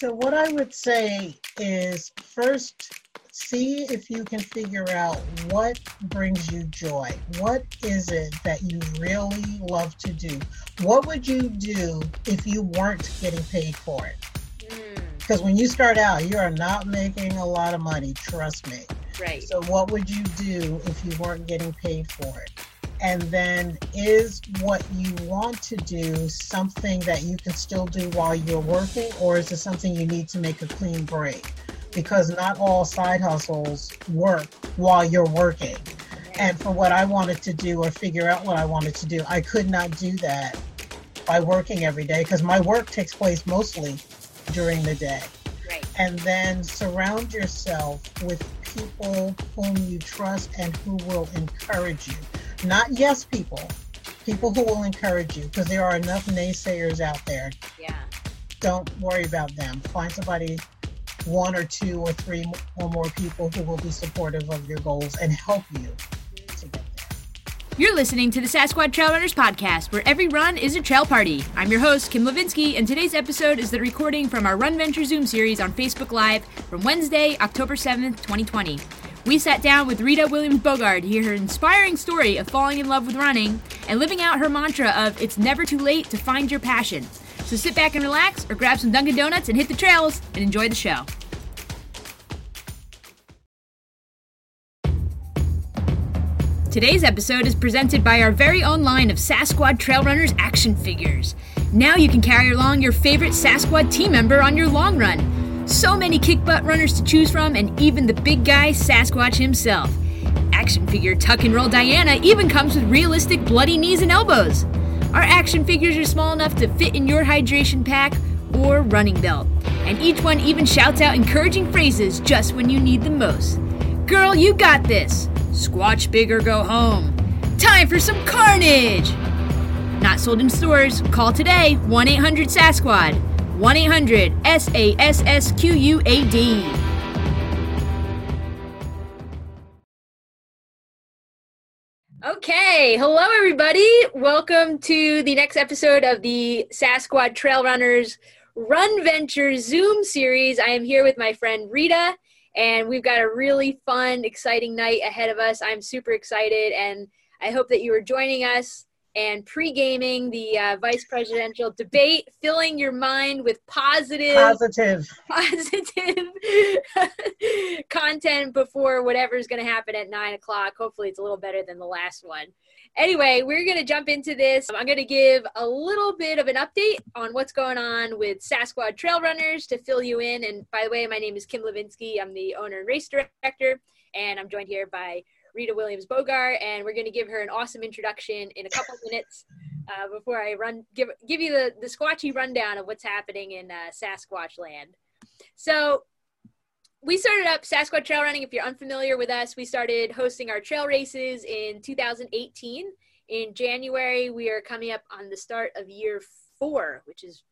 So, what I would say is first, see if you can figure out what brings you joy. What is it that you really love to do? What would you do if you weren't getting paid for it? Hmm. Because when you start out, you are not making a lot of money, trust me. Right. So, what would you do if you weren't getting paid for it? And then, is what you want to do something that you can still do while you're working, or is it something you need to make a clean break? Because not all side hustles work while you're working. And for what I wanted to do or figure out what I wanted to do, I could not do that by working every day because my work takes place mostly during the day. Right. And then surround yourself with people whom you trust and who will encourage you. Not yes people, people who will encourage you because there are enough naysayers out there. Yeah. Don't worry about them. Find somebody, one or two or three or more people who will be supportive of your goals and help you to get there. You're listening to the Sasquatch Trail Runners podcast, where every run is a trail party. I'm your host, Kim Levinsky, and today's episode is the recording from our Run Venture Zoom series on Facebook Live from Wednesday, October 7th, 2020. We sat down with Rita Williams Bogard to hear her inspiring story of falling in love with running and living out her mantra of it's never too late to find your passion. So sit back and relax, or grab some Dunkin' Donuts and hit the trails and enjoy the show. Today's episode is presented by our very own line of Sasquatch Trail Runners action figures. Now you can carry along your favorite Sasquatch team member on your long run. So many kick butt runners to choose from, and even the big guy, Sasquatch himself. Action figure Tuck and Roll Diana even comes with realistic bloody knees and elbows. Our action figures are small enough to fit in your hydration pack or running belt, and each one even shouts out encouraging phrases just when you need them most. Girl, you got this! Squatch big or go home. Time for some carnage! Not sold in stores. Call today 1 800 Sasquad. 1 800 S A S S Q U A D. Okay, hello everybody. Welcome to the next episode of the Sasquatch Trail Runners Run Venture Zoom series. I am here with my friend Rita, and we've got a really fun, exciting night ahead of us. I'm super excited, and I hope that you are joining us and pre-gaming the uh, vice presidential debate, filling your mind with positive, Positive. positive content before whatever's going to happen at nine o'clock. Hopefully, it's a little better than the last one. Anyway, we're going to jump into this. I'm going to give a little bit of an update on what's going on with Sasquatch Trail Runners to fill you in. And by the way, my name is Kim Levinsky. I'm the owner and race director, and I'm joined here by Rita Williams Bogar, and we're going to give her an awesome introduction in a couple minutes uh, before I run give give you the the squatchy rundown of what's happening in uh, Sasquatch land. So we started up Sasquatch Trail Running. If you're unfamiliar with us, we started hosting our trail races in 2018. In January, we are coming up on the start of year four, which is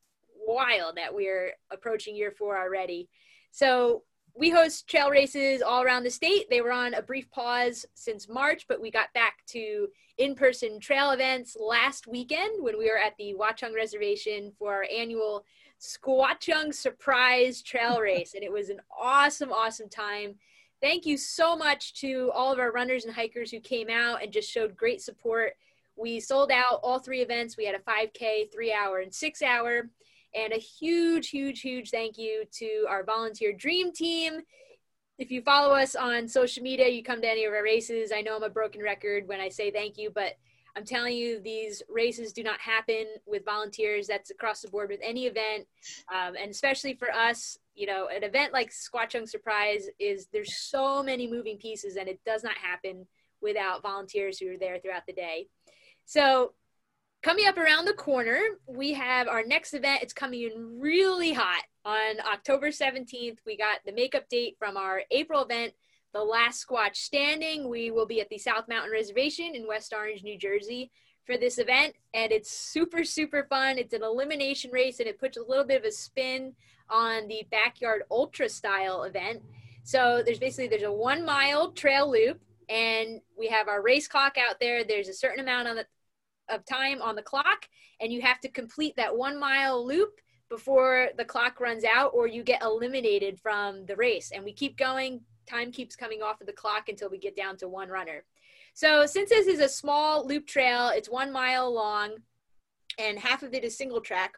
wild that we're approaching year four already. So we host trail races all around the state. They were on a brief pause since March, but we got back to in person trail events last weekend when we were at the Watchung Reservation for our annual Squatchung Surprise Trail Race. And it was an awesome, awesome time. Thank you so much to all of our runners and hikers who came out and just showed great support. We sold out all three events. We had a 5K, three hour, and six hour. And a huge, huge, huge thank you to our volunteer dream team. If you follow us on social media, you come to any of our races. I know I'm a broken record when I say thank you, but I'm telling you, these races do not happen with volunteers. That's across the board with any event. Um, and especially for us, you know, an event like Squatchung Surprise is there's so many moving pieces and it does not happen without volunteers who are there throughout the day. So coming up around the corner, we have our next event. It's coming in really hot on October 17th. We got the makeup date from our April event, the last Squatch Standing. We will be at the South Mountain Reservation in West Orange, New Jersey for this event. And it's super, super fun. It's an elimination race and it puts a little bit of a spin on the backyard ultra style event. So there's basically there's a one mile trail loop and we have our race clock out there. There's a certain amount on the of time on the clock and you have to complete that one mile loop before the clock runs out or you get eliminated from the race. And we keep going, time keeps coming off of the clock until we get down to one runner. So, since this is a small loop trail, it's one mile long and half of it is single track.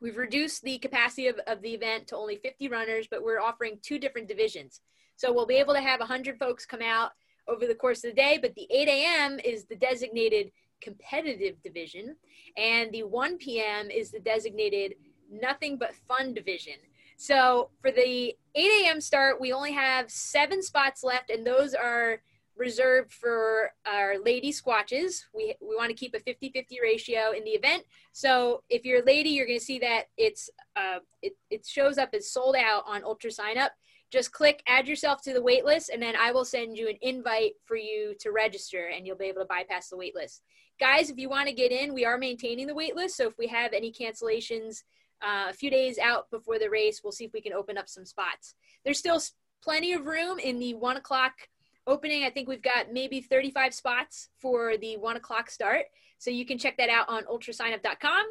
We've reduced the capacity of, of the event to only 50 runners, but we're offering two different divisions. So, we'll be able to have 100 folks come out over the course of the day, but the 8 a.m. is the designated competitive division, and the 1 p.m. is the designated nothing but fun division. So for the 8 a.m. start, we only have seven spots left, and those are reserved for our lady squatches. We, we want to keep a 50 50 ratio in the event. So if you're a lady, you're going to see that it's uh, it, it shows up as sold out on Ultra Sign Up. Just click add yourself to the wait list, and then I will send you an invite for you to register, and you'll be able to bypass the wait list. Guys, if you want to get in, we are maintaining the wait list. So if we have any cancellations, uh, a few days out before the race, we'll see if we can open up some spots. There's still plenty of room in the one o'clock opening. I think we've got maybe 35 spots for the one o'clock start. So you can check that out on ultrasignup.com.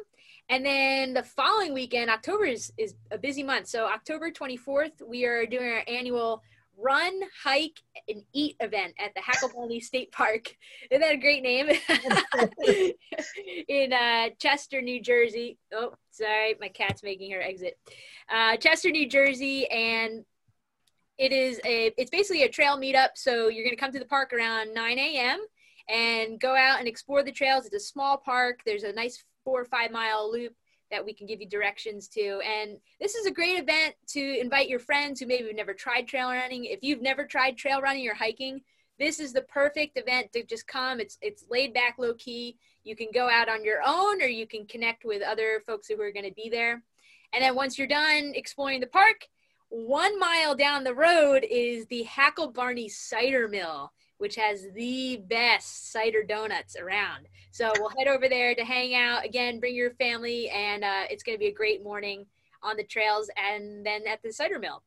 And then the following weekend, October is, is a busy month. So October 24th, we are doing our annual run, hike, and eat event at the Hacklebarney State Park. Isn't that a great name? in uh, Chester, New Jersey. Oh, sorry, my cat's making her exit. Uh, Chester, New Jersey, and it is a. It's basically a trail meetup. So you're going to come to the park around 9 a.m. and go out and explore the trails. It's a small park. There's a nice four or five mile loop that we can give you directions to. And this is a great event to invite your friends who maybe have never tried trail running. If you've never tried trail running or hiking, this is the perfect event to just come. It's it's laid back, low key. You can go out on your own, or you can connect with other folks who are going to be there. And then once you're done exploring the park, one mile down the road is the Hacklebarney Cider Mill which has the best cider donuts around. So we'll head over there to hang out. Again, bring your family, and uh, it's going to be a great morning on the trails and then at the cider mill.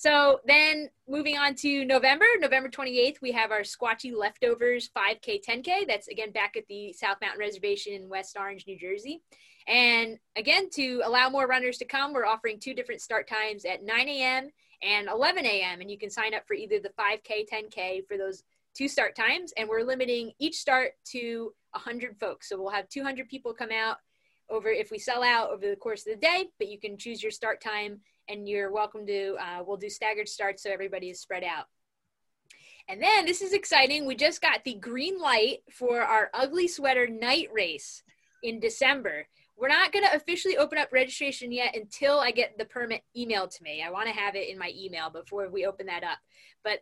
So then moving on to November, November 28th, we have our Squatchy Leftovers 5K, 10K. That's again back at the South Mountain Reservation in West Orange, New Jersey. And again, to allow more runners to come, we're offering two different start times at 9 a.m. and 11 a.m. And you can sign up for either the 5K, 10K for those two start times, and we're limiting each start to 100 folks. So we'll have 200 people come out over if we sell out over the course of the day, but you can choose your start time, and you're welcome to. Uh, we'll do staggered starts so everybody is spread out. And then this is exciting. We just got the green light for our ugly sweater night race in December. We're not going to officially open up registration yet until I get the permit emailed to me. I want to have it in my email before we open that up. But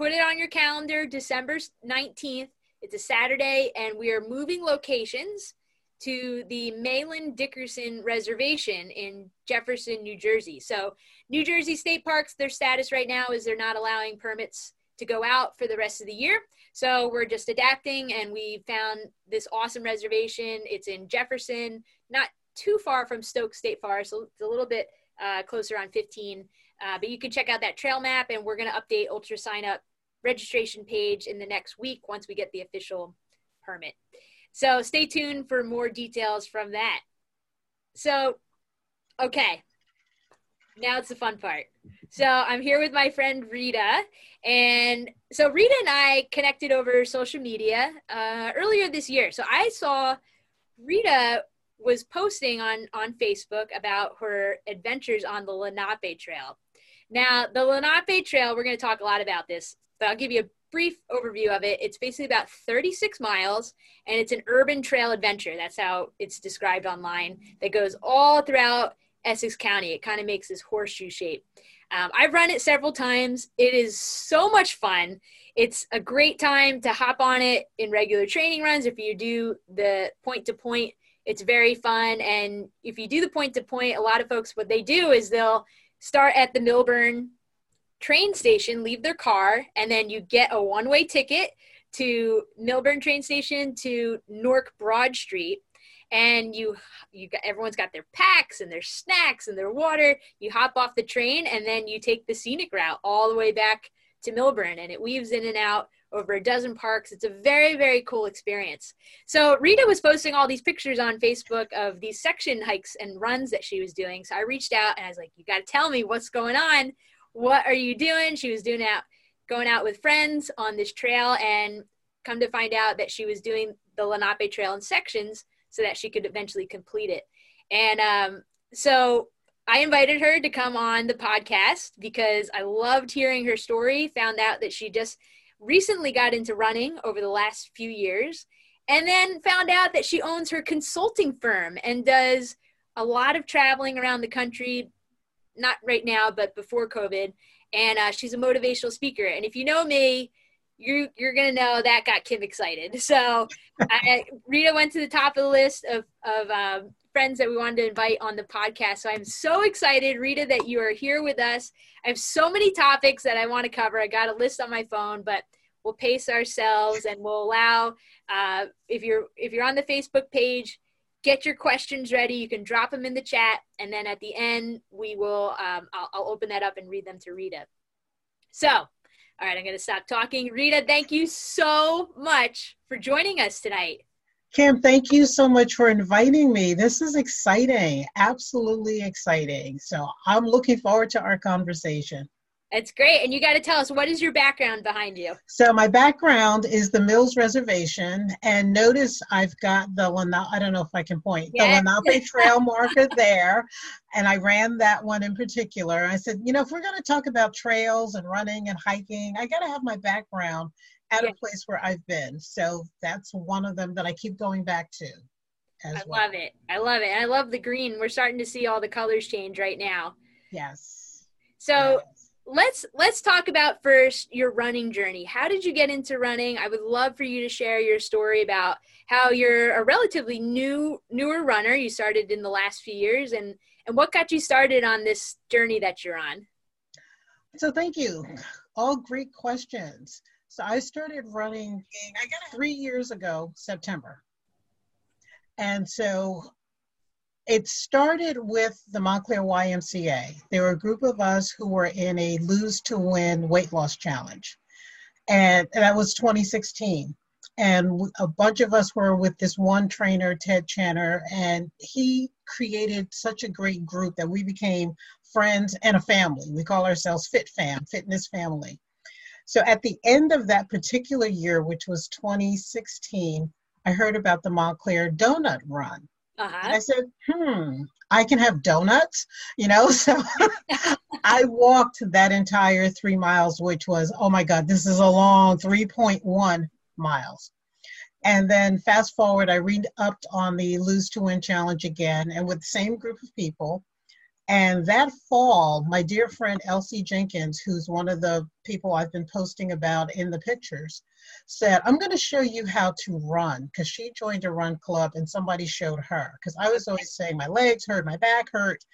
put it on your calendar December 19th. It's a Saturday, and we are moving locations to the Mahlon Dickerson Reservation in Jefferson, New Jersey. So, New Jersey State Parks, their status right now is they're not allowing permits to go out for the rest of the year. So, we're just adapting, and we found this awesome reservation. It's in Jefferson, not too far from Stokes State Forest, so it's a little bit uh, closer on 15. Uh, but you can check out that trail map, and we're going to update Ultra Sign Up registration page in the next week once we get the official permit. So stay tuned for more details from that. So, okay, now it's the fun part. So I'm here with my friend Rita, and so Rita and I connected over social media uh, earlier this year. So I saw Rita was posting on on Facebook about her adventures on the Lenape Trail. Now, the Lenape Trail, we're going to talk a lot about this but I'll give you a brief overview of it. It's basically about 36 miles and it's an urban trail adventure. That's how it's described online that goes all throughout Essex County. It kind of makes this horseshoe shape. Um, I've run it several times. It is so much fun. It's a great time to hop on it in regular training runs. If you do the point to point, it's very fun. And if you do the point to point, a lot of folks, what they do is they'll start at the Millburn train station, leave their car, and then you get a one way ticket to Millburn train station to Newark Broad Street. And you, you got everyone's got their packs and their snacks and their water. You hop off the train and then you take the scenic route all the way back to Millburn, and it weaves in and out over a dozen parks. It's a very, very cool experience. So Rita was posting all these pictures on Facebook of these section hikes and runs that she was doing. So I reached out and I was like, you got to tell me what's going on. What are you doing? She was doing out, going out with friends on this trail and come to find out that she was doing the Lenape Trail in sections so that she could eventually complete it. And um, so I invited her to come on the podcast because I loved hearing her story. Found out that she just recently got into running over the last few years, and then found out that she owns her consulting firm and does a lot of traveling around the country, not right now, but before COVID. And uh, she's a motivational speaker. And if you know me, you you're gonna know that got Kim excited. So I, Rita went to the top of the list of of um, friends that we wanted to invite on the podcast. So I'm so excited, Rita, that you are here with us. I have so many topics that I want to cover. I got a list on my phone, but we'll pace ourselves and we'll allow uh, if you're if you're on the Facebook page, get your questions ready. You can drop them in the chat, and then at the end we will um, I'll, I'll open that up and read them to Rita. So, all right, I'm going to stop talking. Rita, thank you so much for joining us tonight. Kim, thank you so much for inviting me. This is exciting, absolutely exciting. So I'm looking forward to our conversation. That's great. And you got to tell us what is your background behind you? So my background is the Mills Reservation, and notice I've got the Lenape. I don't know if I can point yes. the Lenape Trail marker there, and I ran that one in particular. I said, you know, if we're going to talk about trails and running and hiking, I got to have my background at yes. a place where I've been. So that's one of them that I keep going back to. I well. love it. I love it. I love the green. We're starting to see all the colors change right now. Yes. So yes. Let's let's talk about first your running journey. How did you get into running? I would love for you to share your story about how you're a relatively new newer runner. You started in the last few years and and what got you started on this journey that you're on? So thank you. All great questions. So I started running I got three years ago, September. And so it started with the Montclair YMCA. There were a group of us who were in a lose to win weight loss challenge. And that was 2016. And a bunch of us were with this one trainer, Ted Channer, and he created such a great group that we became friends and a family. We call ourselves Fit Fam, Fitness Family. So at the end of that particular year, which was 2016, I heard about the Montclair Donut Run. Uh-huh. And I said, hmm, I can have donuts, you know? So I walked that entire three miles, which was, oh my God, this is a long 3.1 miles. And then fast forward, I re upped on the Lose to Win challenge again, and with the same group of people. And that fall, my dear friend Elsie Jenkins, who's one of the people I've been posting about in the pictures, said, I'm going to show you how to run because she joined a run club and somebody showed her. Because I was always saying my legs hurt, my back hurt,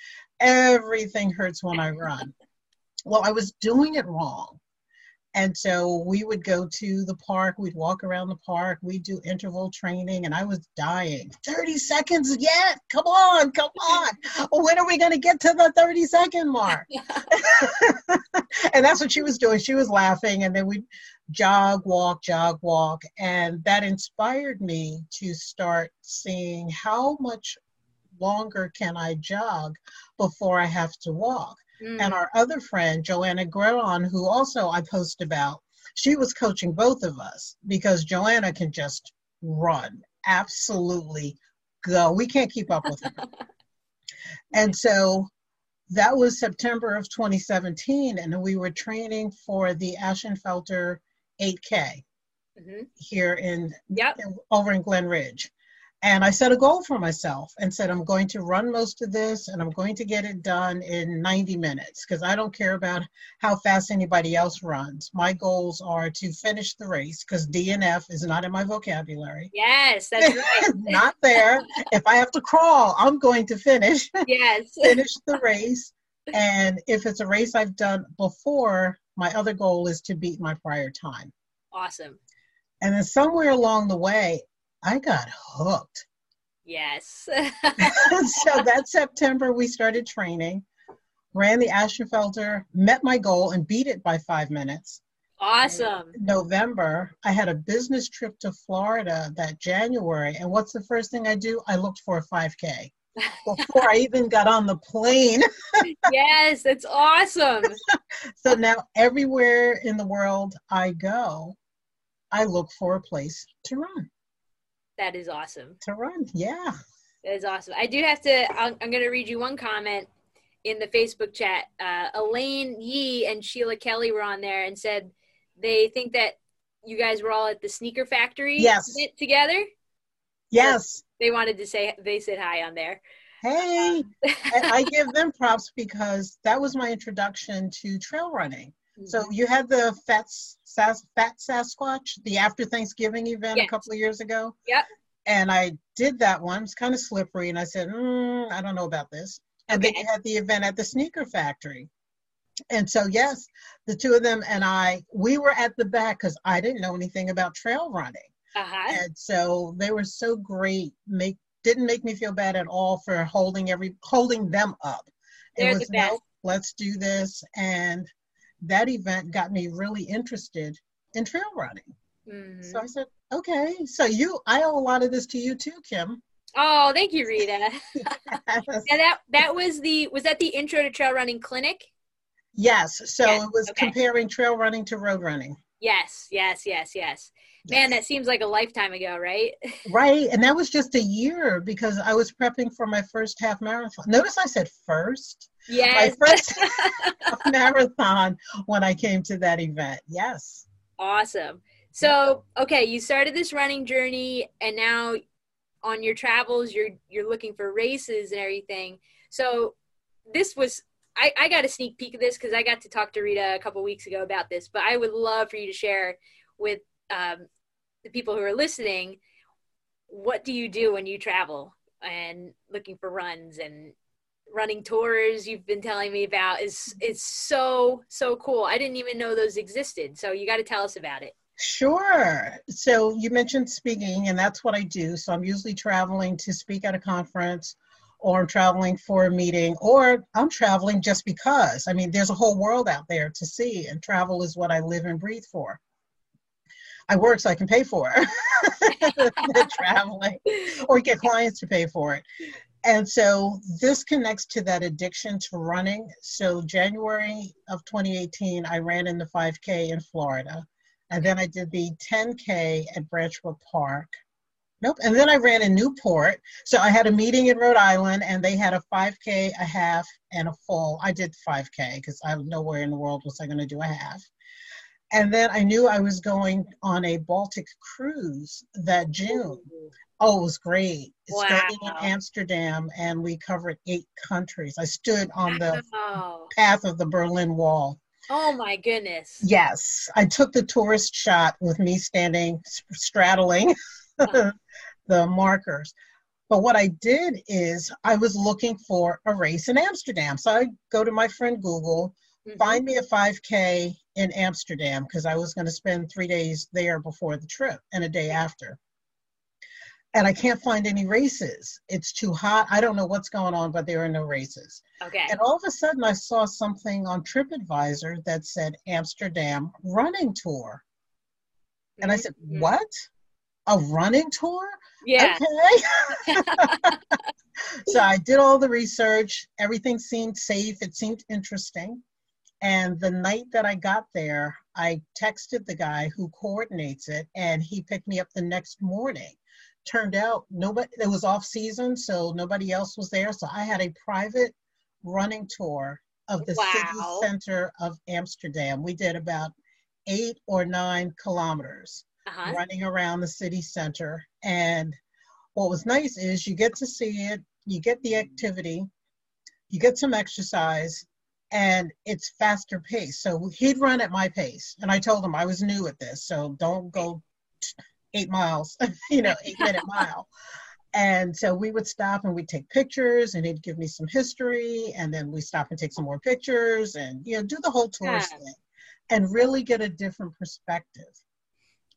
everything hurts when I run. well, I was doing it wrong. And so we would go to the park, we'd walk around the park, we'd do interval training, and I was dying. 30 seconds yet? Come on, come on. when are we going to get to the 30 second mark? and that's what she was doing. She was laughing, and then we'd jog, walk, jog, walk. And that inspired me to start seeing how much longer can I jog before I have to walk. Mm. And our other friend, Joanna Gueron, who also I post about, she was coaching both of us because Joanna can just run, absolutely go. We can't keep up with her. and so that was September of 2017, and we were training for the Ashenfelter 8K mm-hmm. here in, yep. in over in Glen Ridge. And I set a goal for myself and said, I'm going to run most of this and I'm going to get it done in 90 minutes because I don't care about how fast anybody else runs. My goals are to finish the race because DNF is not in my vocabulary. Yes, that's right. not there. if I have to crawl, I'm going to finish. Yes. finish the race. And if it's a race I've done before, my other goal is to beat my prior time. Awesome. And then somewhere along the way, I got hooked. Yes. so that September, we started training, ran the Ashenfelter, met my goal, and beat it by five minutes. Awesome. November, I had a business trip to Florida that January. And what's the first thing I do? I looked for a 5K before I even got on the plane. yes, that's awesome. so now everywhere in the world I go, I look for a place to run. That is awesome. To run, yeah. That is awesome. I do have to, I'm, I'm going to read you one comment in the Facebook chat. Uh, Elaine Yee and Sheila Kelly were on there and said, they think that you guys were all at the sneaker factory yes. together. Yes. They wanted to say they said hi on there. Hey, I give them props because that was my introduction to trail running. Mm-hmm. So you had the Fat, Sas, Fat Sasquatch, the after Thanksgiving event yes. a couple of years ago. Yep. And I did that one. It's kind of slippery, and I said, mm, I don't know about this. And okay. then you had the event at the Sneaker Factory and so yes the two of them and i we were at the back because i didn't know anything about trail running uh-huh. and so they were so great make didn't make me feel bad at all for holding every holding them up They're it was the best. no let's do this and that event got me really interested in trail running mm-hmm. so i said okay so you i owe a lot of this to you too kim Oh, thank you, Rita. yes. and that that was the was that the intro to trail running clinic? Yes. So yes. it was okay. comparing trail running to road running. Yes, yes, yes, yes. Man, that seems like a lifetime ago, right? right. And that was just a year because I was prepping for my first half marathon. Notice I said first. Yes. My first marathon when I came to that event. Yes. Awesome. So, okay, you started this running journey and now on your travels you're you're looking for races and everything. So, this was I, I got a sneak peek of this because I got to talk to Rita a couple weeks ago about this, but I would love for you to share with um, the people who are listening what do you do when you travel and looking for runs and running tours you've been telling me about is is so so cool i didn't even know those existed so you got to tell us about it Sure. So you mentioned speaking, and that's what I do. So I'm usually traveling to speak at a conference or I'm traveling for a meeting, or I'm traveling just because. I mean, there's a whole world out there to see, and travel is what I live and breathe for. I work so I can pay for it, traveling, or get clients to pay for it. And so this connects to that addiction to running. So January of 2018, I ran in the 5K in Florida. And then I did the 10K at Branch Brook Park. Nope. And then I ran in Newport. So I had a meeting in Rhode Island and they had a 5K, a half, and a full. I did 5K because I nowhere in the world was I going to do a half. And then I knew I was going on a Baltic cruise that June. Oh, it was great. It wow. started in Amsterdam and we covered eight countries. I stood on the wow. path of the Berlin Wall. Oh my goodness. Yes. I took the tourist shot with me standing straddling the markers. But what I did is I was looking for a race in Amsterdam. So I go to my friend Google, mm-hmm. find me a 5K in Amsterdam because I was going to spend three days there before the trip and a day after. And I can't find any races. It's too hot. I don't know what's going on, but there are no races. Okay. And all of a sudden, I saw something on TripAdvisor that said Amsterdam Running Tour. And I said, mm-hmm. What? a running tour? Yeah. Okay. so I did all the research. Everything seemed safe. It seemed interesting. And the night that I got there, I texted the guy who coordinates it, and he picked me up the next morning. Turned out nobody, it was off season, so nobody else was there. So I had a private running tour of the wow. city center of Amsterdam. We did about eight or nine kilometers uh-huh. running around the city center. And what was nice is you get to see it, you get the activity, you get some exercise, and it's faster pace. So he'd run at my pace. And I told him I was new at this, so don't go eight miles, you know, eight minute mile. And so we would stop and we'd take pictures and he'd give me some history and then we stop and take some more pictures and, you know, do the whole tourist yeah. thing and really get a different perspective.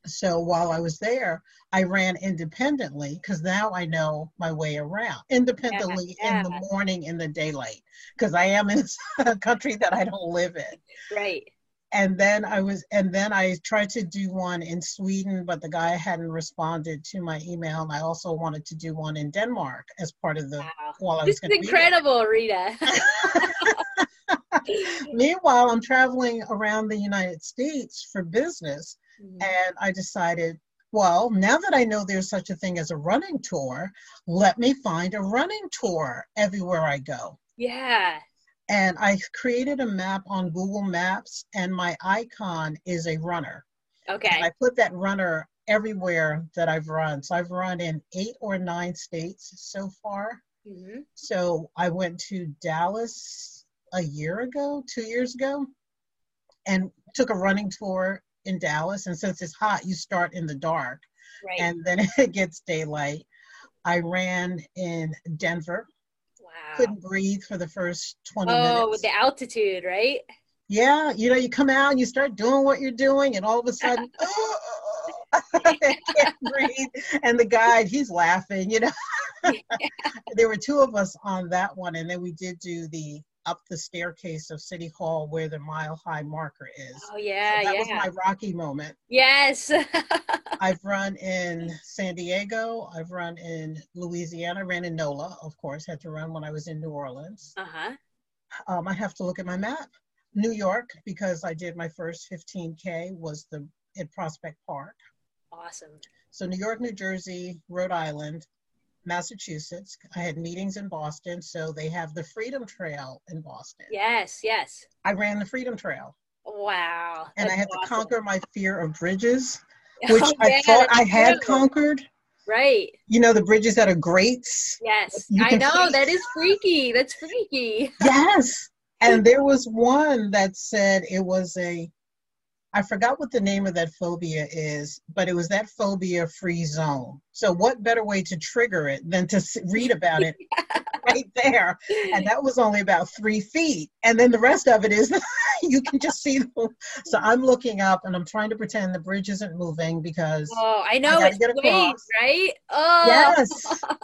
So while I was there, I ran independently because now I know my way around independently yeah, yeah. in the morning in the daylight because I am in a country that I don't live in. Right. and then I was, and then I tried to do one in Sweden, but the guy hadn't responded to my email. And I also wanted to do one in Denmark as part of the. Wow. While I This was gonna be incredible, Rita. Meanwhile, I'm traveling around the United States for business, Mhm. and I decided, well, now that I know there's such a thing as a running tour, let me find a running tour everywhere I go. yeah. And I created a map on Google Maps, and my icon is a runner. Okay. And. I put that runner everywhere that I've run. So I've run in eight or nine states so far. hmm So I went to Dallas a year ago, two years ago, and took a running tour in Dallas. And since it's hot, you start in the dark Right. and then it gets daylight. I ran in Denver, wow. couldn't breathe for the first 20 Oh, minutes. Oh, with the altitude, right? Yeah, you know, you come out and you start doing what you're doing, and all of a sudden, I can't breathe. And the guide, he's laughing, you know. there were two of us on that one, and then we did do the up the staircase of City Hall where the mile high marker is. Oh yeah, So that yeah. was my Rocky moment. yes. I've run in San Diego. I've run in Louisiana. Ran in NOLA, of course. Had to run when I was in New Orleans. uh huh. Um, I have to look at my map. New York, because I did my first 15K, was the at Prospect Park. Awesome. So New York, New Jersey, Rhode Island, Massachusetts. I had meetings in Boston, so they have the Freedom Trail in Boston. Yes, yes. I ran the Freedom Trail, Wow. and I had to conquer my fear of bridges, oh, which Oh, I thought I had conquered. Right. You know, the bridges that are grates. Yes. I know. That is freaky. That's freaky. Yes. And there was one that said it was a, I forgot what the name of that phobia is, but it was that phobia free zone. So, what better way to trigger it than to read about it right there? And that was only about three feet. And then the rest of it is you can just see. The, so, I'm looking up and I'm trying to pretend the bridge isn't moving because, Oh, I know gotta it's get waves, right? Oh, yes.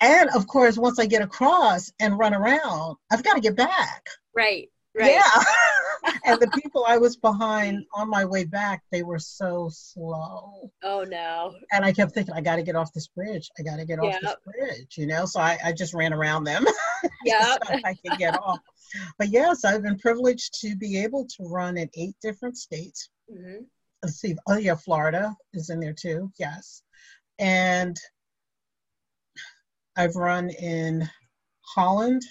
And of course, once I get across and run around, I've got to get back. right, right. Yeah. and the people I was behind on my way back, they were so slow. Oh no. And I kept thinking, I got to get off this bridge. I got to get off this bridge, you know? So I, I just ran around them Yeah. so I could get off. But yes, I've been privileged to be able to run in eight different states. hmm Let's see. Oh, yeah, Florida is in there too. Yes. And I've run in Holland.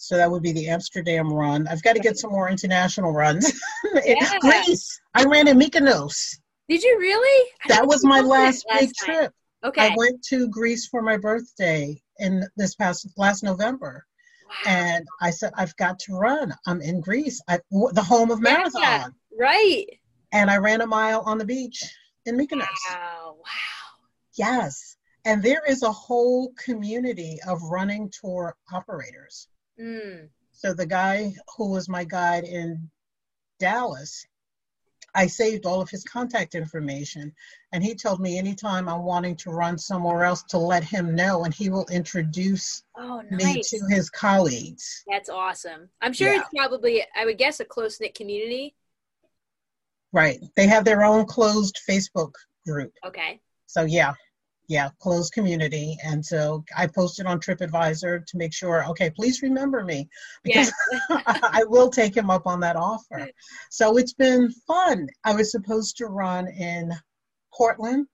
So that would be the Amsterdam run. I've got to get some more international runs. Yeah. Greece. I ran in Mykonos. Did you really? I That was my last big time. trip. Okay. I went to Greece for my birthday in this past last November, wow. and I said I've got to run. I'm in Greece, I, w- the home of marathon, Yeah. Right. and I ran a mile on the beach in Mykonos. Wow. Wow. Yes. And there is a whole community of running tour operators. Mm. So the guy who was my guide in Dallas, I saved all of his contact information. And he told me anytime I'm wanting to run somewhere else to let him know, and he will introduce Oh, me to his colleagues. That's awesome. I'm sure Yeah. it's probably, I would guess, a close knit community. Right. They have their own closed Facebook group. Okay. So yeah, yeah, closed community. And so I posted on TripAdvisor to make sure, okay, please remember me because Yes. I will take him up on that offer. So it's been fun. I was supposed to run in Portland.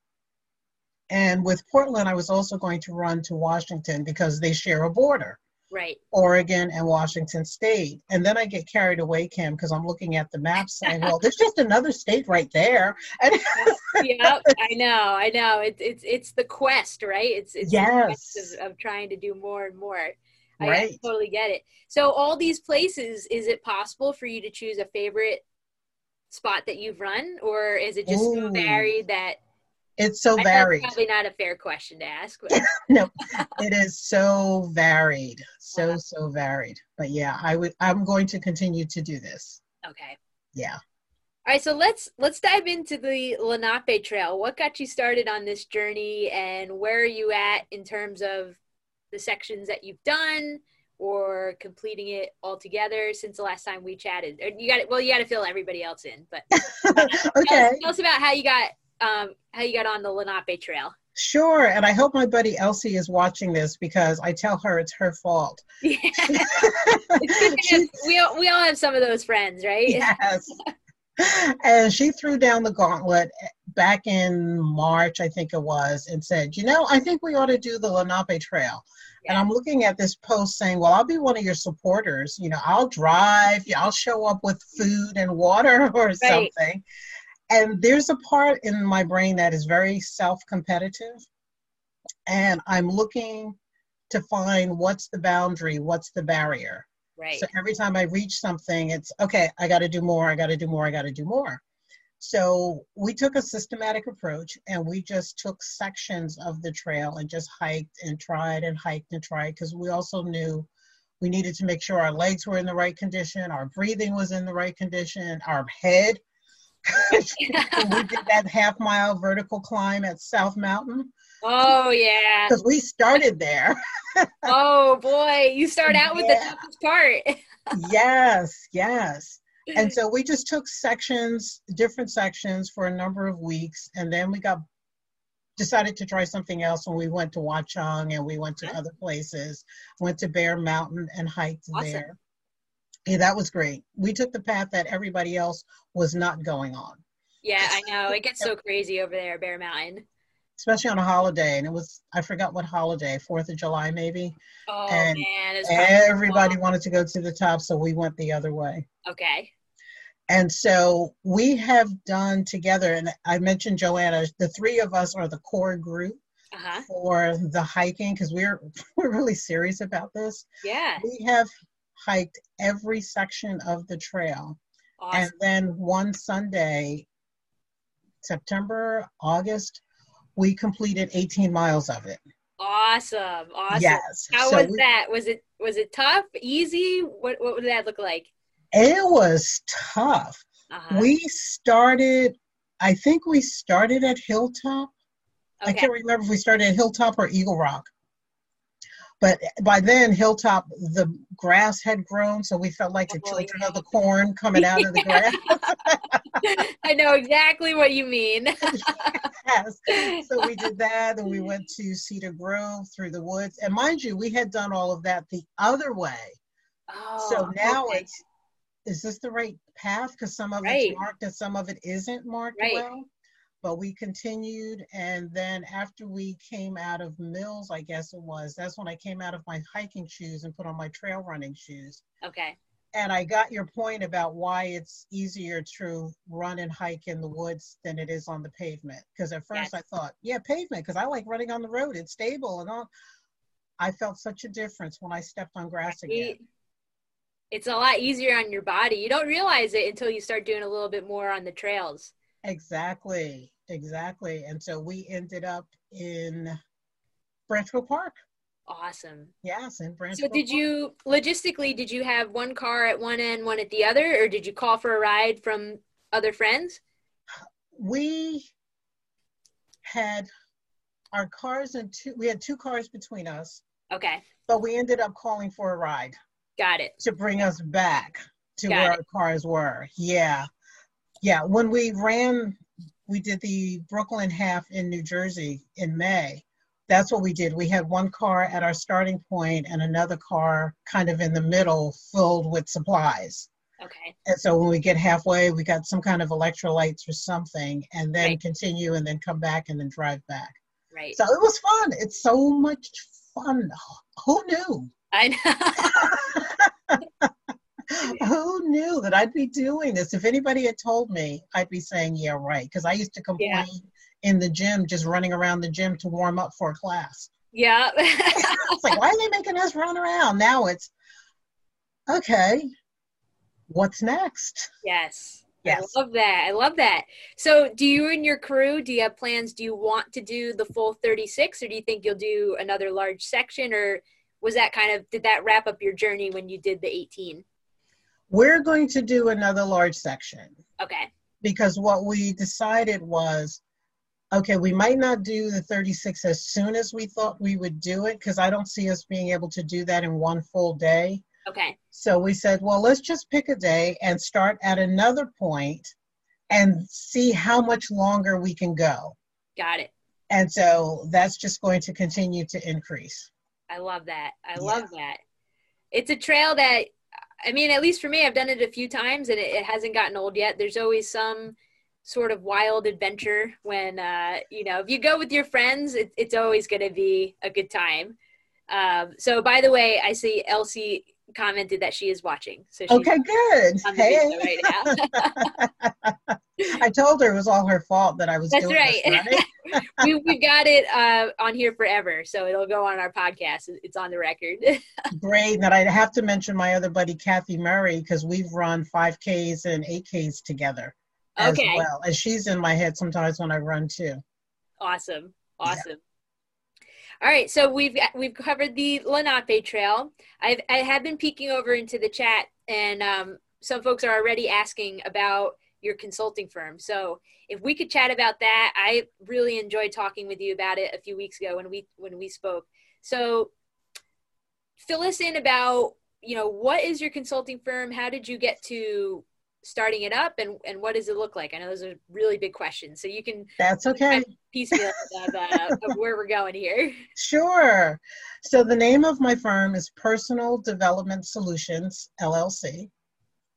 And with Portland, I was also going to run to Washington because they share a border, right. Oregon and Washington State. And then I get carried away, Kim, because I'm looking at the map saying, well, there's just another state right there. And yep. I know. I know. It's it's it's the quest, right? It's it's the Yes. quest of, of trying to do more and more. I, I Right. totally get it. So all these places, is it possible for you to choose a favorite spot that you've run, or is it just so Ooh. varied that it's so I varied. probably not a fair question to ask. No, it is so varied, so Wow. so varied. But yeah, I would. I'm going to continue to do this. okay. Yeah. All right, so let's let's dive into the Lenape Trail. What got you started on this journey, and where are you at in terms of the sections that you've done? or completing it altogether since the last time we chatted? You got well, you got to fill everybody else in, but okay. Tell us, tell us about how you got um, how you got on the Lenape Trail. Sure, and I hope my buddy Elsie is watching this because I tell her it's her fault. Yeah. we all, we all have some of those friends, right? Yes. and she threw down the gauntlet back in March, I think it was, and said, "You know, I think we ought to do the Lenape Trail." Yeah. And I'm looking at this post saying, "Well, I'll be one of your supporters. You know, I'll drive. I'll show up with food and water or right. something." And there's a part in my brain that is very self-competitive. And i'm looking to find what's the boundary what's the barrier. Right. So every time i reach something it's okay i got to do more i got to do more i got to do more. So we took a systematic approach and we just took sections of the trail and just hiked and tried and hiked and tried because we also knew we needed to make sure our legs were in the right condition our breathing was in the right condition our head we did that half mile vertical climb at South Mountain. Oh yeah. Because we started there. oh boy, you start out with yeah. the toughest part. yes, yes. And so we just took sections, different sections for a number of weeks, and then we got decided to try something else when we went to Watchung and we went to other places. Went to Bear Mountain and hiked awesome. there. Yeah, that was great. We took the path that everybody else was not going on. Yeah, I know. It gets so crazy over there, Bear Mountain. Especially on a holiday. And it was, I forgot what holiday, 4th of July maybe. Oh, and man. Everybody wanted to go to the top, so we went the other way. Okay. And so we have done together, and I mentioned Joanna, the three of us are the core group. Uh-huh. for the hiking because we're we're really serious about this. Yeah. We have hiked every section of the trail. Awesome. And then one Sunday, September, August, we completed 18 miles of it. Awesome. Awesome. Yes. How so was we, that? Was it was it tough, easy? What what did that look like? It was tough. Uh-huh. We started I think we started at Hilltop. Okay. I can't remember if we started at Hilltop or Eagle Rock. But by then, Hilltop, the grass had grown, so we felt like the oh, children yeah. of the corn coming out of the grass. I know exactly what you mean. yes. So we did that, and we went to Cedar Grove through the woods. And mind you, we had done all of that the other way. Oh, so now okay. it's is this the right path? Because some of right. it's marked and some of it isn't marked right. well but we continued and then after we came out of mills i guess it was that's when i came out of my hiking shoes and put on my trail running shoes. Okay. And i got your point about why it's easier to run and hike in the woods than it is on the pavement. Because at first yes. i thought yeah pavement because i like running on the road it's stable and all. I felt such a difference when i stepped on grass again. It's a lot easier on your body. You don't realize it until you start doing a little bit more on the trails. Exactly exactly. And so we ended up in Branch Brook Park. Awesome. Yes, in Branch Brook. So did you logistically did you have one car at one end, one at the other, or did you call for a ride from other friends? We had our cars and two we had two cars between us. Okay. But we ended up calling for a ride. Got it. To bring us back to Got where it. our cars were. Yeah. Yeah. When we ran we did the Brooklyn half in New Jersey in May. That's what we did. We had one car at our starting point and another car kind of in the middle filled with supplies. Okay. And so when we get halfway, we got some kind of electrolytes or something, and then right. continue and then come back and then drive back. Right. So it was fun. It's so much fun. Who knew? I know. Who knew that I'd be doing this? If anybody had told me, I'd be saying, yeah, right. Because I used to complain yeah. in the gym, just running around the gym to warm up for a class. Yeah. it's like, why are they making us run around? Now it's, okay, what's next? Yes. Yes. I love that. I love that. So, do you and your crew, do you have plans? Do you want to do the full 36 or do you think you'll do another large section or was that kind of, did that wrap up your journey when you did the 18? We're going to do another large section. Okay. Because what we decided was okay, we might not do the 36 as soon as we thought we would do it because I don't see us being able to do that in one full day. Okay. So we said, well, let's just pick a day and start at another point and see how much longer we can go. Got it. And so that's just going to continue to increase. I love that. I love that. It's a trail that, I mean, at least for me, I've done it a few times and it, it hasn't gotten old yet. There's always some sort of wild adventure when, uh, you know, if you go with your friends, it, it's always going to be a good time. Um, so, by the way, I see Elsie commented that she is watching. So she's Okay, good. Hey. right. I told her it was all her fault that I was That's doing right. we we got it uh, on here forever, so it'll go on our podcast. It's on the record. Great. And I have to mention my other buddy, Kathy Murray, because we've run 5Ks and 8Ks together as Okay. well. And she's in my head sometimes when I run too. awesome, awesome. All right, so we've we've covered the Lenape Trail. I've I have been peeking over into the chat, and um, some folks are already asking about your consulting firm. So if we could chat about that, I really enjoyed talking with you about it a few weeks ago when we when we spoke. So fill us in about you know what is your consulting firm? How did you get to starting it up, and and what does it look like? I know those are really big questions, so you can That's okay. piecemeal of, uh, of where we're going here. Sure. So the name of my firm is Personal Development Solutions, LLC.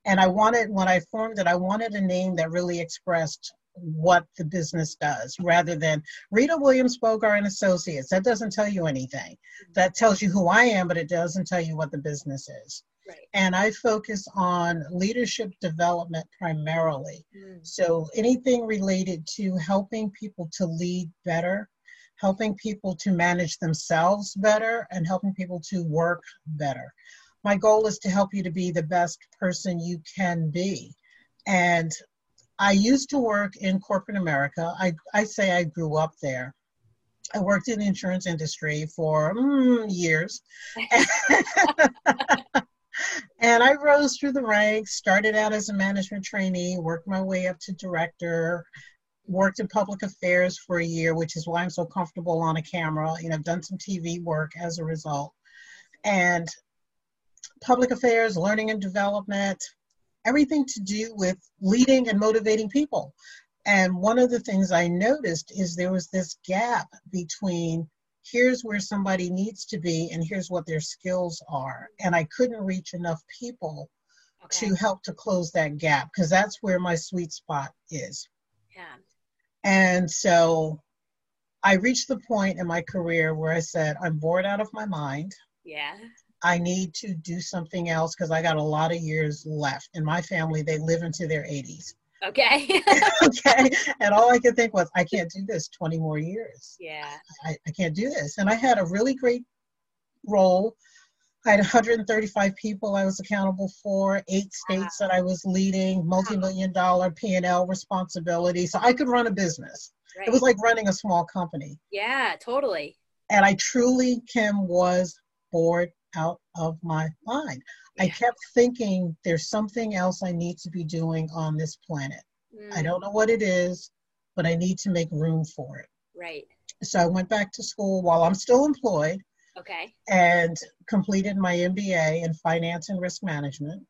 And I wanted, when I formed it, I wanted a name that really expressed what the business does rather than Rita Williams Bogar and Associates. That doesn't tell you anything. That tells you who I am, but it doesn't tell you what the business is. Right. And I focus on leadership development primarily. Mm, So anything related to helping people to lead better, helping people to manage themselves better, and helping people to work better. My goal is to help you to be the best person you can be. And I used to work in corporate America. I, I say I grew up there. I worked in the insurance industry for mm, years. and I rose through the ranks, started out as a management trainee, worked my way up to director, worked in public affairs for a year, which is why I'm so comfortable on a camera. You know, I've done some TV work as a result. And public affairs, learning and development, everything to do with leading and motivating people. And one of the things I noticed is there was this gap between here's where somebody needs to be and here's what their skills are. And I couldn't reach enough people Okay. to help to close that gap because that's where my sweet spot is. Yeah. And so I reached the point in my career where I said, I'm bored out of my mind. Yeah. I need to do something else because I got a lot of years left. In my family, they live into their 80s. Okay. okay. And all I could think was, I can't do this 20 more years. yeah. I, I can't do this. And I had a really great role. I had 135 people I was accountable for, eight states that I was leading, multi-million dollar P&L responsibility. So I could run a business. Right. It was like running a small company. yeah. Totally. And I truly, Kim, was bored out of my mind. I kept thinking there's something else I need to be doing on this planet. I Mm, don't know what it is, but I need to make room for it. Right. So I went back to school while I'm still employed Okay. and completed my MBA in finance and risk management.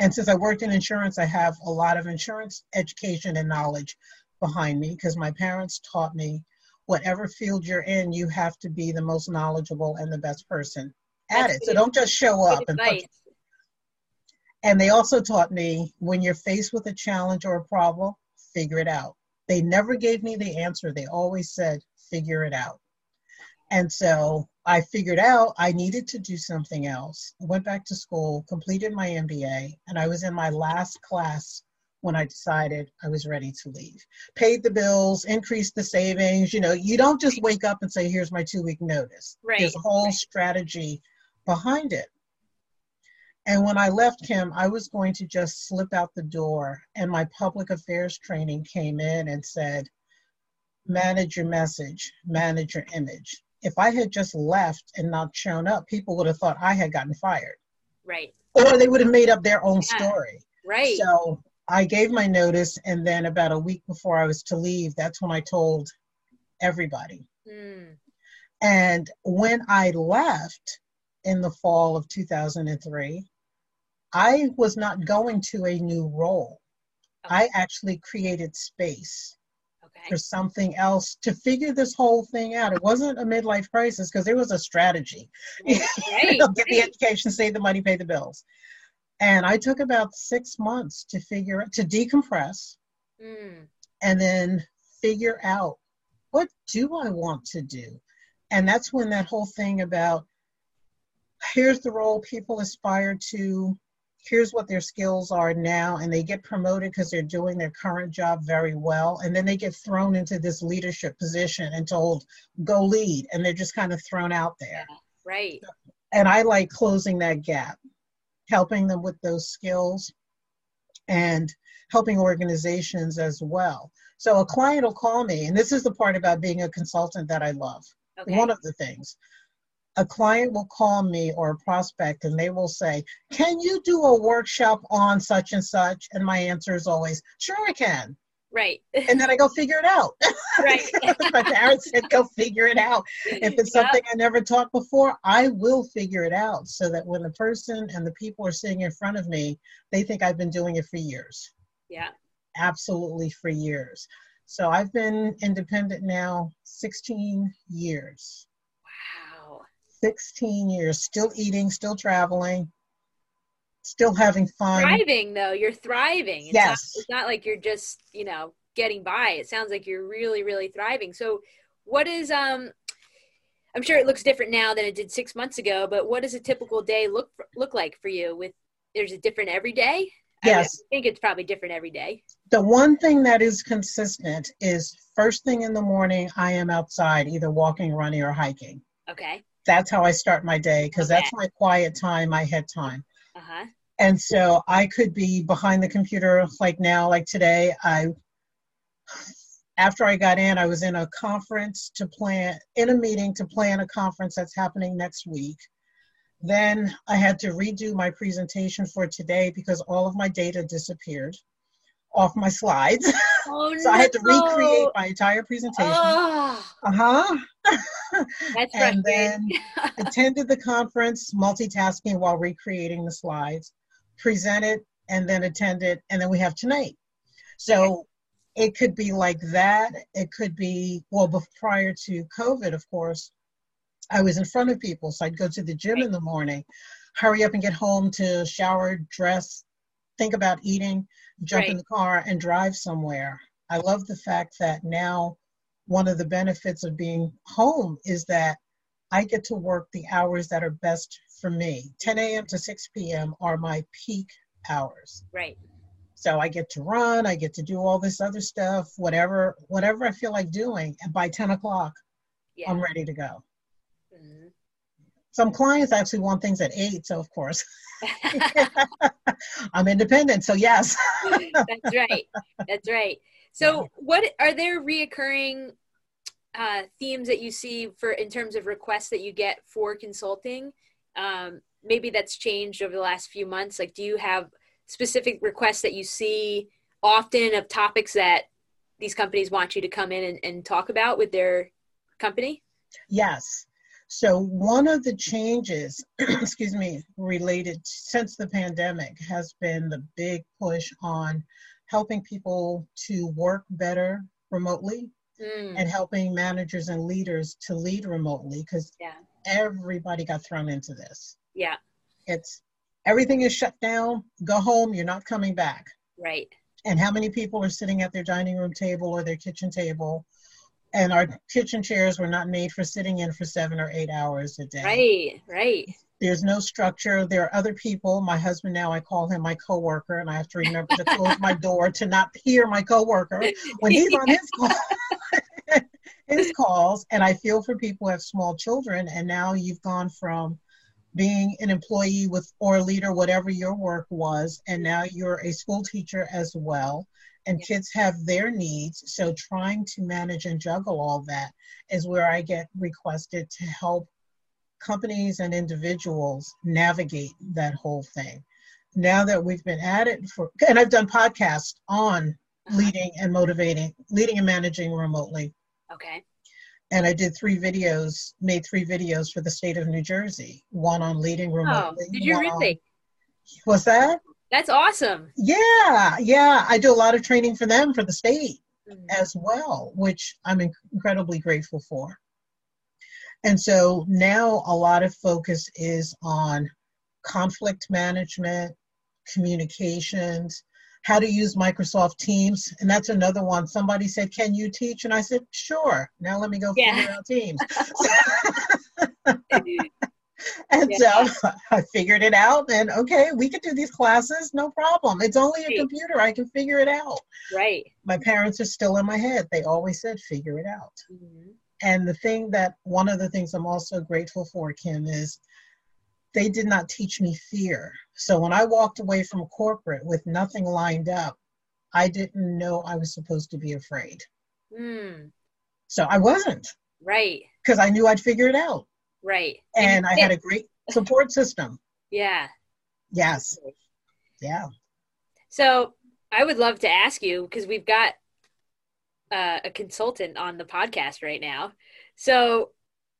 And since I worked in insurance, I have a lot of insurance education and knowledge behind me because my parents taught me whatever field you're in, you have to be the most knowledgeable and the best person at That's it. So don't just show up and and they also taught me when you're faced with a challenge or a problem, figure it out. They never gave me the answer. They always said, figure it out. And so I figured out I needed to do something else. I went back to school, completed my MBA, and I was in my last class when I decided I was ready to leave. Paid the bills, increased the savings. You know, you don't just wake up and say, here's my two week notice. Right, There's a whole right. strategy behind it. And when I left Kim, I was going to just slip out the door. And my public affairs training came in and said, manage your message, manage your image. If I had just left and not shown up, people would have thought I had gotten fired, Right. or they would have made up their own Yeah. story. Right. So I gave my notice, and then about a week before I was to leave, that's when I told everybody. Mm. And when I left in the fall of 2003, I was not going to a new role. Okay. I actually created space okay. for something else to figure this whole thing out. It wasn't a midlife crisis because there was a strategy. Right. you know, get the education, save the money, pay the bills. And I took about six months to figure to decompress mm. and then figure out what do I want to do? And that's when that whole thing about here's the role people aspire to, here's what their skills are now, and they get promoted because they're doing their current job very well. And then they get thrown into this leadership position and told, go lead. And they're just kind of thrown out there. Right. And I like closing that gap helping them with those skills and helping organizations as well. So a client will call me, and this is the part about being a consultant that I love. Okay. One of the things. A client will call me or a prospect and they will say, Can you do a workshop on such and such? And my answer is always, Sure, I can. Right. and then I go figure it out. Right. My parents said, go figure it out. If it's something I never taught before, I will figure it out so that when the person and the people are sitting in front of me, they think I've been doing it for years. Yeah. Absolutely for years. So I've been independent now 16 years. Wow. 16 years, still eating, still traveling, still having fun. Thriving though, you're thriving. It's yes, not, it's not like you're just you know getting by. It sounds like you're really really thriving. So, what is um? I'm sure it looks different now than it did six months ago. But what does a typical day look look like for you? With there's a different every day. Yes, I think it's probably different every day. The one thing that is consistent is first thing in the morning, I am outside, either walking, running, or hiking. Okay. That's how I start my day because okay. that's my quiet time, my head time. Uh-huh. And so I could be behind the computer like now, like today. I after I got in, I was in a conference to plan in a meeting to plan a conference that's happening next week. Then I had to redo my presentation for today because all of my data disappeared off my slides. Oh, so no. I had to recreate my entire presentation. Oh, uh-huh. That's and then attended the conference, multitasking while recreating the slides, presented, and then attended, and then we have tonight. So it could be like that. It could be, well, prior to COVID, of course, I was in front of people. So I'd go to the gym in the morning, hurry up and get home to shower, dress, think about eating, jump right. in the car and drive somewhere. I love the fact that now one of the benefits of being home is that I get to work the hours that are best for me. 10 a.m. to 6 p.m. are my peak hours. Right. So I get to run, I get to do all this other stuff, whatever whatever I feel like doing. And by 10 o'clock, yeah. I'm ready to go. Some clients actually want things at eight, so of course. I'm independent, so yes. That's right. That's right. So, what are there reoccurring uh, themes that you see for in terms of requests that you get for consulting? Um, maybe that's changed over the last few months. Like, do you have specific requests that you see often of topics that these companies want you to come in and, and talk about with their company? Yes. So one of the changes, excuse me, related since the pandemic has been the big push on helping people to work better remotely mm. and helping managers and leaders to lead remotely because yeah. everybody got thrown into this. Yeah. It's everything is shut down, go home, you're not coming back. Right. And how many people are sitting at their dining room table or their kitchen table and our kitchen chairs were not made for sitting in for seven or eight hours a day. Right, right. There's no structure. There are other people. My husband now, I call him my coworker, and I have to remember to close my door to not hear my coworker when he's on his call, his calls. And I feel for people who have small children, and now you've gone from being an employee with or a leader, whatever your work was, and now you're a school teacher as well and kids have their needs. So trying to manage and juggle all that is where I get requested to help companies and individuals navigate that whole thing. now that we've been at it for, and I've done podcasts on Uh-huh. leading and motivating, leading and managing remotely. Okay. And I did three videos, made three videos for the state of New Jersey. One on leading remotely. Oh, did you one on- really? What's that? That's awesome. Yeah, yeah. I do a lot of training for them for the state Mhm. as well, which I'm inc- incredibly grateful for. And so now a lot of focus is on conflict management, communications, how to use Microsoft Teams. And that's another one. Somebody said, Can you teach? And I said, Sure. Now let me go Yeah. figure out Teams. and so I figured it out. And okay, we could do these classes, no problem. It's only a computer. I can figure it out. right. My parents are still in my head. They always said, Figure it out. Mhm. And the thing that one of the things I'm also grateful for, Kim, is they did not teach me fear. So when I walked away from corporate with nothing lined up, I didn't know I was supposed to be afraid. Mm, So I wasn't right. because I knew I'd figure it out. Right. And I had a great support system. Yeah. Yes. Yeah. So I would love to ask you because we've got uh, a consultant on the podcast right now. So,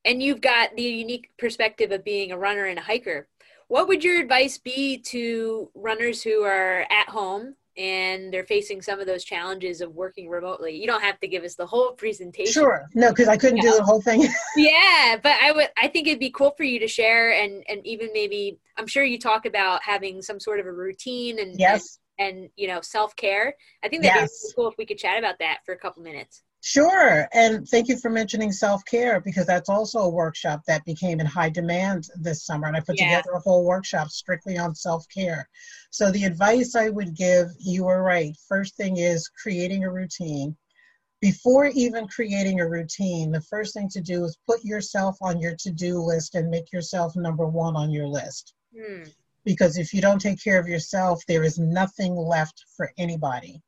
and you've got the unique perspective of being a runner and a hiker. What would your advice be to runners who are at home and they're facing some of those challenges of working remotely? You don't have to give us the whole presentation. Sure. No, because I couldn't do the whole thing. Yeah, but I would I think it'd be cool for you to share and and even maybe I'm sure you talk about having some sort of a routine and yes. and, and you know self-care. I think that'd Yes. be cool if we could chat about that for a couple minutes. Sure. And thank you for mentioning self care because that's also a workshop that became in high demand this summer. And I put Yeah. together a whole workshop strictly on self care. So, the advice I would give you are right. First thing is creating a routine. Before even creating a routine, the first thing to do is put yourself on your to do list and make yourself number one on your list. Hmm. Because if you don't take care of yourself, there is nothing left for anybody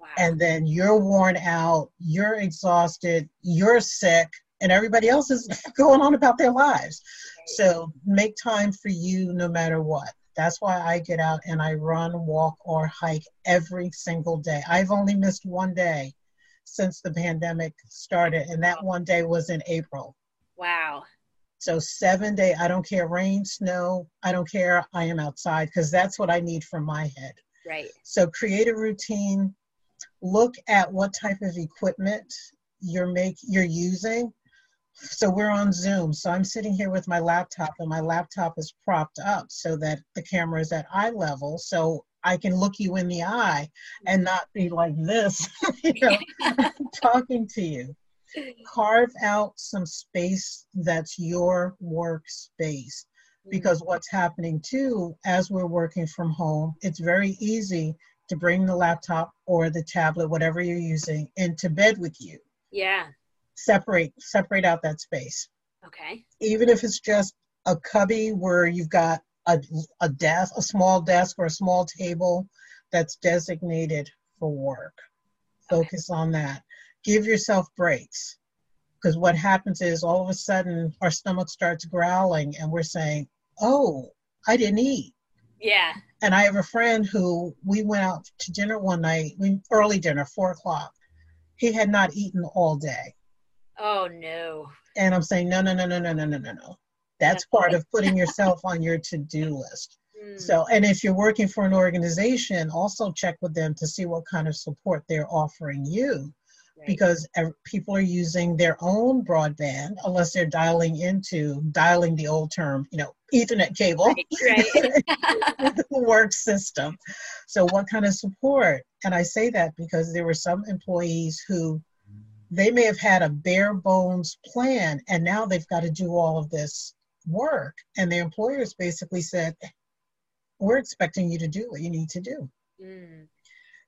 Wow. and then you're worn out, you're exhausted, you're sick, and everybody else is going on about their lives. So make time for you no matter what. That's why I get out and I run, walk, or hike every single day. I've only missed one day since the pandemic started, and that one day was in April. wow. So seven day, I don't care rain, snow, I don't care. I am outside because that's what I need for my head. Right. So create a routine. Look at what type of equipment you're make you're using. So we're on Zoom. So I'm sitting here with my laptop, and my laptop is propped up so that the camera is at eye level, so I can look you in the eye and not be like this, you know, talking to you. Carve out some space that's your workspace because what's happening too as we're working from home it's very easy to bring the laptop or the tablet whatever you're using into bed with you. Yeah. separate separate out that space. Okay. even if it's just a cubby where you've got a, a desk a small desk or a small table that's designated for work. Focus on that. Give yourself breaks. Because what happens is all of a sudden our stomach starts growling and we're saying oh i didn't eat. Yeah. And i have a friend who we went out to dinner one night we early dinner four o'clock. He had not eaten all day. Oh no. and i'm saying no no no no no no no no no. That's part of putting yourself on your to-do list. Hmm. so and if you're working for an organization also check with them to see what kind of support they're offering you Right. because people are using their own broadband unless they're dialing into dialing the old term you know ethernet cable Right, right. work system so what kind of support and i say that because there were some employees who they may have had a bare bones plan and now they've got to do all of this work and the employers basically said we're expecting you to do what you need to do Hmm.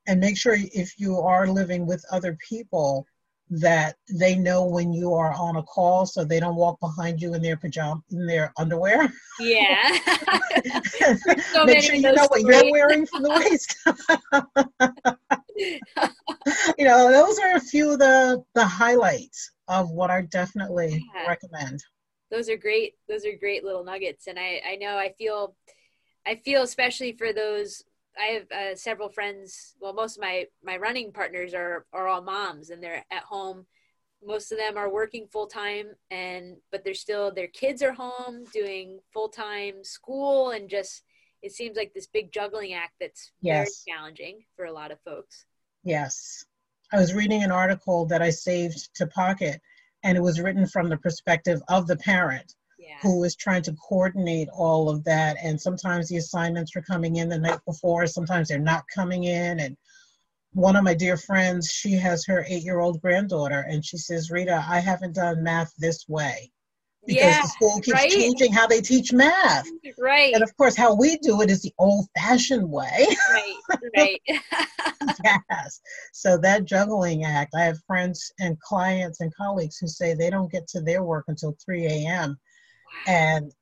And make sure if you are living with other people that they know when you are on a call so they don't walk behind you in their pajama in their underwear Yeah. So make sure you know what you're wearing from the waist you know those are a few of the the highlights of what i definitely Yeah. recommend those are great those are great little nuggets and i i know i feel I feel especially for those I have uh, several friends. Well, most of my my running partners are are all moms, and they're at home. Most of them are working full time, and but they're still their kids are home doing full time school, and just it seems like this big juggling act that's yes. very challenging for a lot of folks. Yes, I was reading an article that I saved to Pocket, and it was written from the perspective of the parent yeah. who is trying to coordinate all of that. And sometimes the assignments are coming in the night before, sometimes they're not coming in. And one of my dear friends, she has her eight year old granddaughter, and she says, Rita, I haven't done math this way because yeah, the school keeps right? changing how they teach math. Right. And of course, how we do it is the old fashioned way. Right, right. yes. So that juggling act, I have friends and clients and colleagues who say they don't get to their work until 3 a.m. And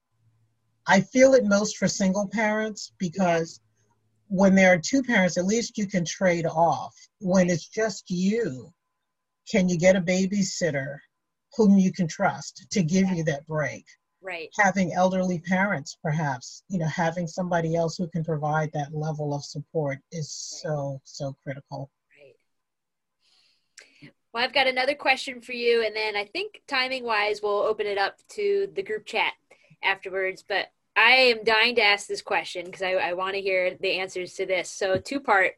I feel it most for single parents because when there are two parents, at least you can trade off. When it's just you, can you get a babysitter whom you can trust to give you that break? Right. Having elderly parents, perhaps, you know, having somebody else who can provide that level of support is so, so critical. Well, I've got another question for you, and then I think timing wise, we'll open it up to the group chat afterwards. But I am dying to ask this question because I, I want to hear the answers to this. So, two part,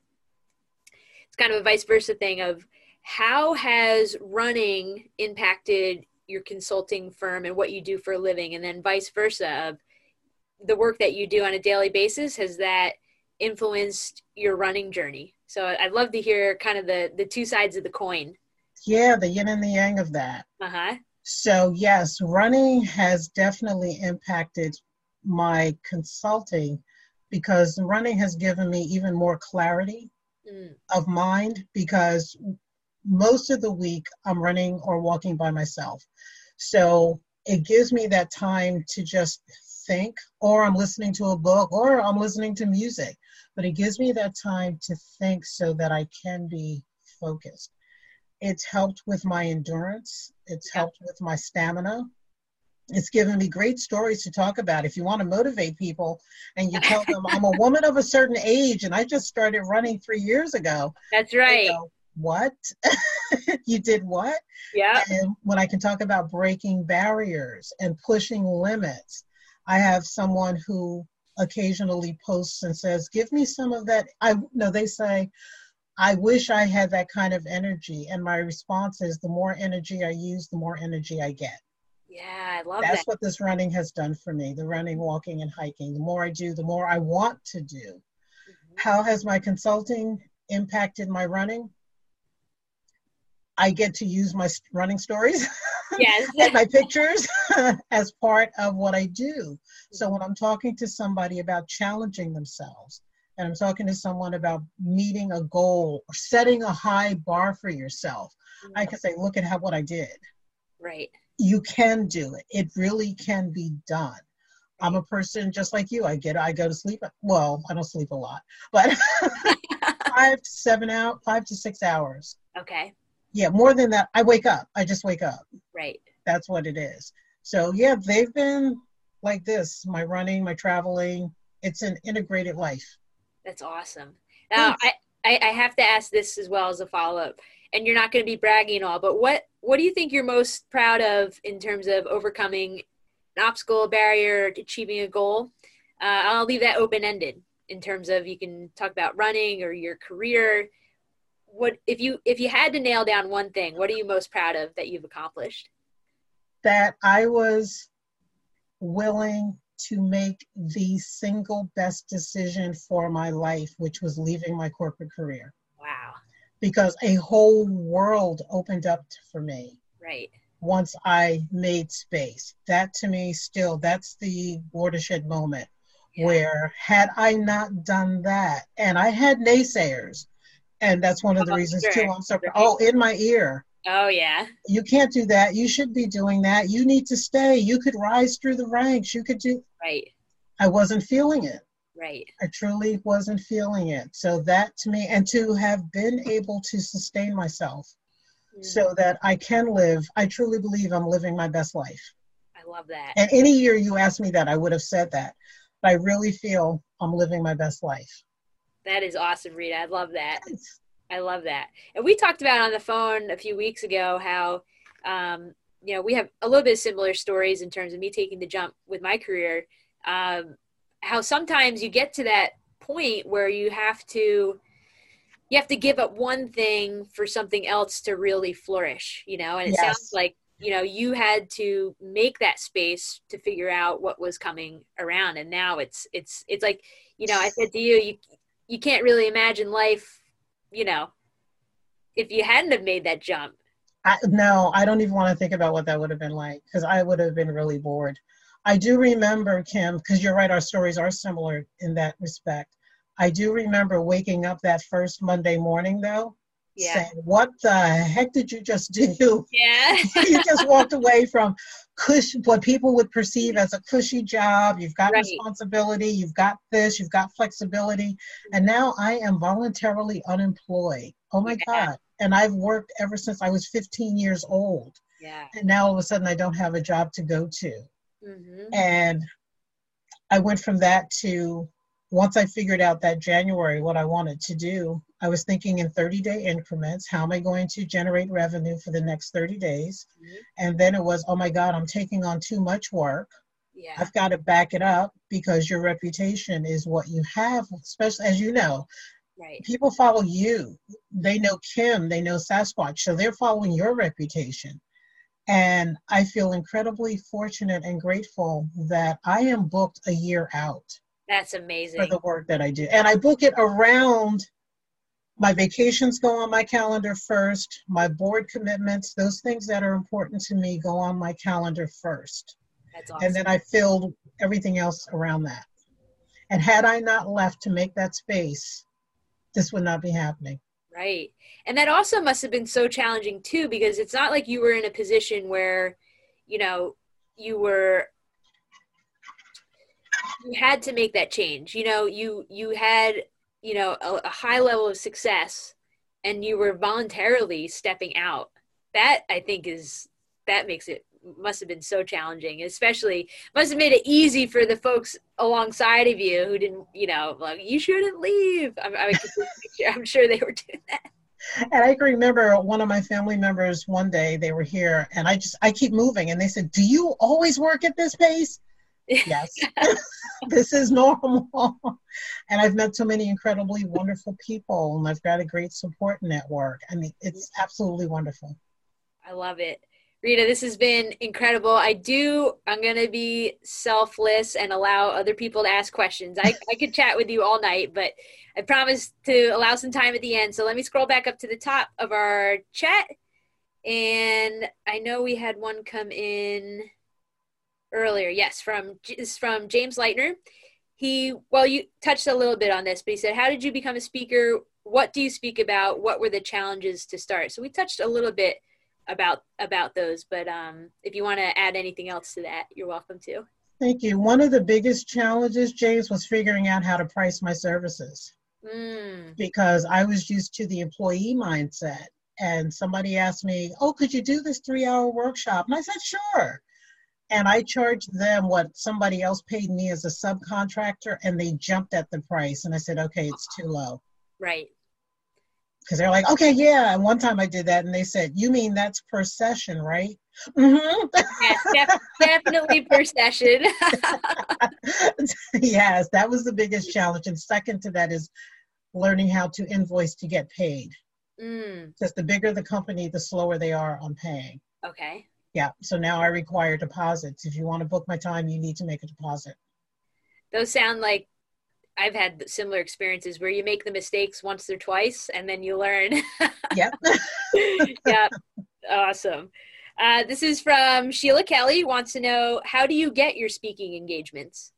it's kind of a vice versa thing of how has running impacted your consulting firm and what you do for a living, and then vice versa of the work that you do on a daily basis. Has that influenced your running journey? So, I'd love to hear kind of the the two sides of the coin yeah, the yin and the yang of that. Uh-huh. So, yes, running has definitely impacted my consulting because running has given me even more clarity mm. of mind because most of the week I'm running or walking by myself. So, it gives me that time to just think, or I'm listening to a book, or I'm listening to music. But it gives me that time to think so that I can be focused. It's helped with my endurance. It's helped with my stamina. It's given me great stories to talk about. If you want to motivate people and you tell them, I'm a woman of a certain age and I just started running three years ago. That's right. Go, what? you did what? Yeah. And when I can talk about breaking barriers and pushing limits, I have someone who occasionally posts and says, Give me some of that. I no, they say, I wish I had that kind of energy. And my response is the more energy I use, the more energy I get. Yeah, I love That's that. what this running has done for me the running, walking, and hiking. The more I do, the more I want to do. Mm-hmm. How has my consulting impacted my running? I get to use my running stories yes. and my pictures as part of what I do. So when I'm talking to somebody about challenging themselves, and I'm talking to someone about meeting a goal or setting a high bar for yourself, mm-hmm. I can say, look at how what I did. Right. You can do it. It really can be done. I'm a person just like you. I get I go to sleep. Well, I don't sleep a lot, but five to seven out, five to six hours. Okay. Yeah, more than that. I wake up. I just wake up. Right. That's what it is. So yeah, they've been like this. My running, my traveling. It's an integrated life. That's awesome. Now, I, I, I have to ask this as well as a follow up, and you're not going to be bragging all, but what what do you think you're most proud of in terms of overcoming an obstacle, a barrier, achieving a goal? Uh, I'll leave that open ended in terms of you can talk about running or your career. What if you if you had to nail down one thing? What are you most proud of that you've accomplished? That I was willing to make the single best decision for my life, which was leaving my corporate career. Wow. Because a whole world opened up for me. Right. Once I made space. That to me, still, that's the watershed moment yeah. where, had I not done that, and I had naysayers, and that's one of the oh, reasons sure. too. I'm so oh, in my ear. Oh yeah. You can't do that. You should be doing that. You need to stay. You could rise through the ranks. You could do Right. I wasn't feeling it. Right. I truly wasn't feeling it. So that to me and to have been able to sustain myself mm-hmm. so that I can live, I truly believe I'm living my best life. I love that. And any year you asked me that, I would have said that. But I really feel I'm living my best life. That is awesome, Rita. I love that. I love that. And we talked about on the phone a few weeks ago how, um, you know, we have a little bit of similar stories in terms of me taking the jump with my career. Um, how sometimes you get to that point where you have to you have to give up one thing for something else to really flourish you know and it yes. sounds like you know you had to make that space to figure out what was coming around and now it's it's it's like you know i said to you you you can't really imagine life you know if you hadn't have made that jump I, no i don't even want to think about what that would have been like because i would have been really bored i do remember kim because you're right our stories are similar in that respect i do remember waking up that first monday morning though yeah. saying, "What the heck did you just do?" Yeah, you just walked away from cush what people would perceive as a cushy job. You've got right. responsibility. You've got this. You've got flexibility, and now I am voluntarily unemployed. Oh my yeah. god! And I've worked ever since I was 15 years old. Yeah. And now all of a sudden I don't have a job to go to. Mm-hmm. And I went from that to once I figured out that January what I wanted to do, I was thinking in 30 day increments how am I going to generate revenue for the next 30 days? Mm-hmm. And then it was, oh my God, I'm taking on too much work. Yeah. I've got to back it up because your reputation is what you have, especially as you know. Right. People follow you. They know Kim, they know Sasquatch, so they're following your reputation. And I feel incredibly fortunate and grateful that I am booked a year out. That's amazing. For the work that I do. And I book it around my vacations go on my calendar first my board commitments those things that are important to me go on my calendar first awesome. and then i filled everything else around that and had i not left to make that space this would not be happening right and that also must have been so challenging too because it's not like you were in a position where you know you were you had to make that change. You know you you had you know a, a high level of success and you were voluntarily stepping out. That i think is that makes it must have been so challenging especially must have made it easy for the folks alongside of you who didn't you know like you shouldn't leave. I'm, I'm, I'm sure they were doing that. And I can remember one of my family members one day they were here and I just I keep moving and they said, Do you always work at this pace? Yes. This is normal. And i've met so many incredibly wonderful people and i've got a great support network i mean it's absolutely wonderful. I love it. Rita this has been incredible. I do i'm going to be selfless and allow other people to ask questions. I, I could chat with you all night but i promised to allow some time at the end. So let me scroll back up to the top of our chat. And i know we had one come in earlier. Yes, from is from James Leitner. He well, you touched a little bit on this, but he said, "How did you become a speaker? What do you speak about? What were the challenges to start?" So we touched a little bit about about those, but um, if you want to add anything else to that, you're welcome to. Thank you. One of the biggest challenges, James, was figuring out how to price my services. Mm. Because I was used to the employee mindset. And somebody asked me, Oh, could you do this three hour workshop? And I said, Sure and I charged them what somebody else paid me as a subcontractor, and they jumped at the price. And I said, okay, it's too low. Right. Because they're like, okay, yeah. And one time I did that, and they said, you mean that's per session, right? Mm-hmm. yes, def- definitely per session. yes, that was the biggest challenge. And second to that is learning how to invoice to get paid. Mm. Because the bigger the company, the slower they are on paying. Okay. Yeah, so now I require deposits. If you want to book my time, you need to make a deposit. Those sound like I've had similar experiences where you make the mistakes once or twice and then you learn. yep. yep. Awesome. Uh, this is from Sheila Kelly. Wants to know how do you get your speaking engagements?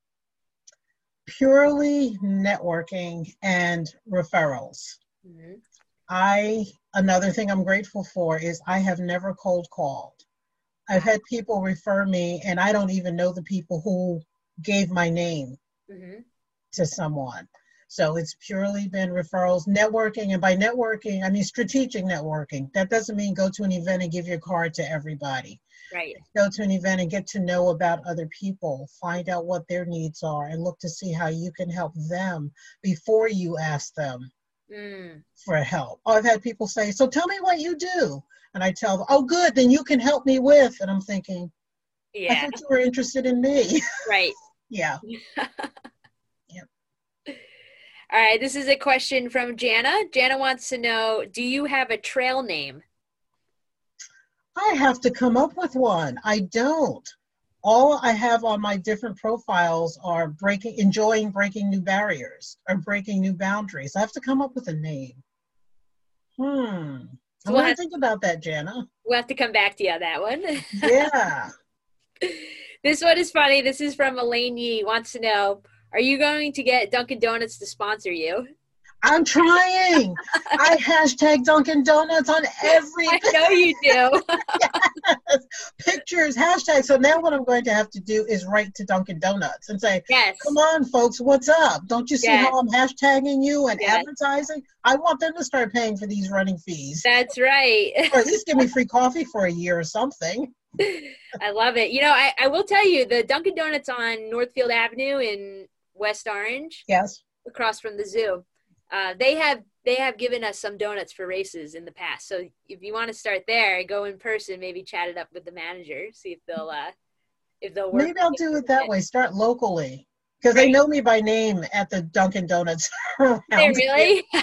Purely networking and referrals. Mm-hmm. I another thing I'm grateful for is I have never cold called. I've had people refer me, and I don't even know the people who gave my name mm-hmm. to someone. So it's purely been referrals, networking, and by networking, I mean strategic networking. That doesn't mean go to an event and give your card to everybody. Right. Go to an event and get to know about other people, find out what their needs are, and look to see how you can help them before you ask them Mm. for help. I've had people say, So tell me what you do. And I tell them, Oh, good, then you can help me with. And I'm thinking, I Yeah. thought you were interested in me. Right. yeah. All right. This is a question from Jana. Jana wants to know Do you have a trail name? I have to come up with one. I don't. All I have on my different profiles are breaking, enjoying breaking new barriers or breaking new boundaries. I have to come up with a name. Hmm. So I'm we'll gonna think about that, Jana. We'll have to come back to you on that one. Yeah. this one is funny. This is from Elaine Yee. Wants to know Are you going to get Dunkin' Donuts to sponsor you? I'm trying. I hashtag Dunkin' Donuts on every I know you do. Pictures, hashtags. So now what I'm going to have to do is write to Dunkin' Donuts and say, yes. Come on, folks, what's up? Don't you see Yes. how I'm hashtagging you and Yes. advertising? I want them to start paying for these running fees. That's right. or at least give me free coffee for a year or something. I love it. You know, I, I will tell you the Dunkin' Donuts on Northfield Avenue in West Orange, Yes. across from the zoo. Uh, they have they have given us some donuts for races in the past. So if you want to start there, go in person, maybe chat it up with the manager, see if they'll uh, if they'll work. Maybe I'll do it that way. Start locally. Because they know me by name at the Dunkin' Donuts around They really?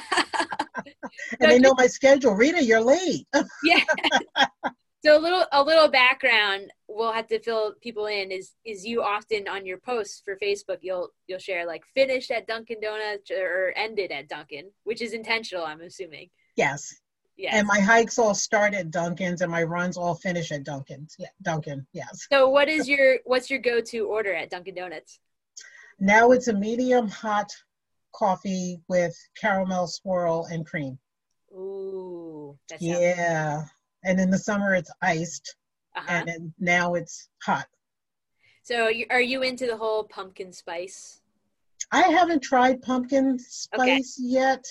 And they know my schedule. Rita, you're late. yeah. So a little a little background we'll have to fill people in is is you often on your posts for Facebook you'll you'll share like finished at Dunkin' Donuts or ended at Dunkin', which is intentional, I'm assuming. Yes. Yes. And my hikes all start at Dunkin's and my runs all finish at Dunkin's. Yeah, Dunkin', yes. so what is your what's your go-to order at Dunkin' Donuts? Now it's a medium hot coffee with caramel swirl and cream. Ooh, Yeah. And in the summer it's iced uh-huh. and then now it's hot. So are you into the whole pumpkin spice? I haven't tried pumpkin spice yet.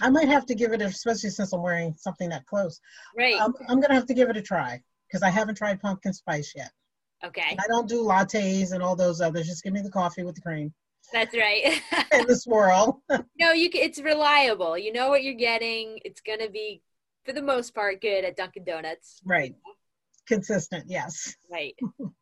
I might have to give it, a, especially since I'm wearing something that close. Right. I'm, I'm gonna have to give it a try because I haven't tried pumpkin spice yet. okay. And I don't do lattes and all those others. Just give me the coffee with the cream That's right. and the swirl. no, you can, it's reliable. You know what you're getting. It's going to be for the most part good at Dunkin' Donuts. right. Consistent, yes. Right. all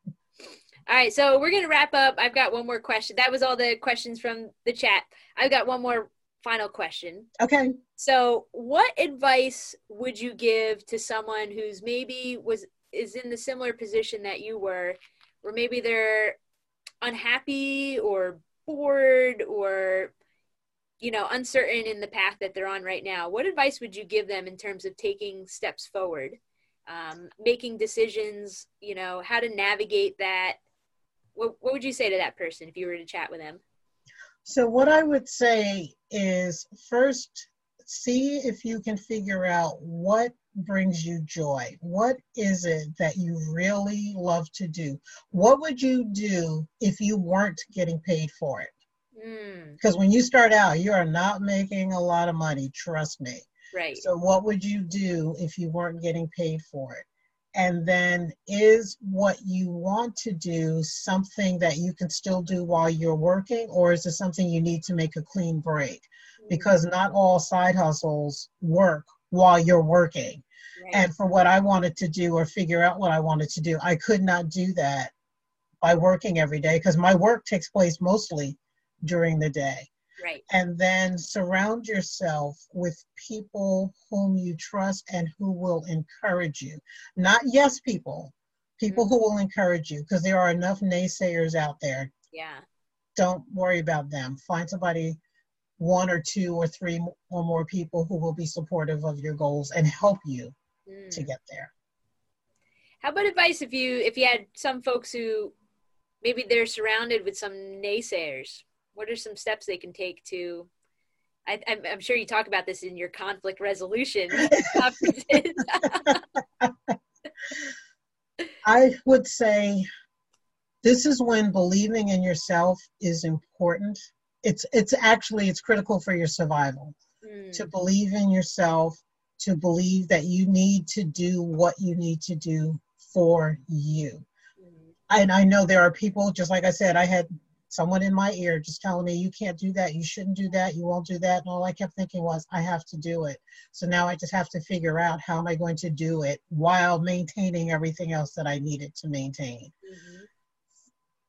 right, so we're going to wrap up. I've got one more question. That was all the questions from the chat. I've got one more final question. Okay. So, what advice would you give to someone who's maybe was is in the similar position that you were, where maybe they're unhappy or bored or you know uncertain in the path that they're on right now? What advice would you give them in terms of taking steps forward, um, making decisions? You know how to navigate that. What, what would you say to that person if you were to chat with them? So, what I would say is first, see if you can figure out what brings you joy. What is it that you really love to do? What would you do if you weren't getting paid for it? Mm, Because when you start out, you are not making a lot of money, trust me. right. So, what would you do if you weren't getting paid for it? And then, is what you want to do something that you can still do while you're working, or is it something you need to make a clean break? Because not all side hustles work while you're working. Right. And for what I wanted to do or figure out what I wanted to do, I could not do that by working every day because my work takes place mostly during the day right. and then surround yourself with people whom you trust and who will encourage you. Not yes people, people who will encourage you because there are enough naysayers out there. Yeah. Don't worry about them. Find somebody, one or two or three or more people who will be supportive of your goals and help you Mm. to get there. How about advice if you if you had some folks who maybe they're surrounded with some naysayers? What are some steps they can take to? I, I'm, I'm sure you talk about this in your conflict resolution conferences. I would say this is when believing in yourself is important. It's it's actually it's critical for your survival. Mm, to believe in yourself, to believe that you need to do what you need to do for you. Mm-hmm. And I know there are people, just like I said, I had someone in my ear just telling me, you can't do that, you shouldn't do that, you won't do that. And all I kept thinking was, I have to do it. So now I just have to figure out how am I going to do it while maintaining everything else that I needed to maintain. Mm-hmm.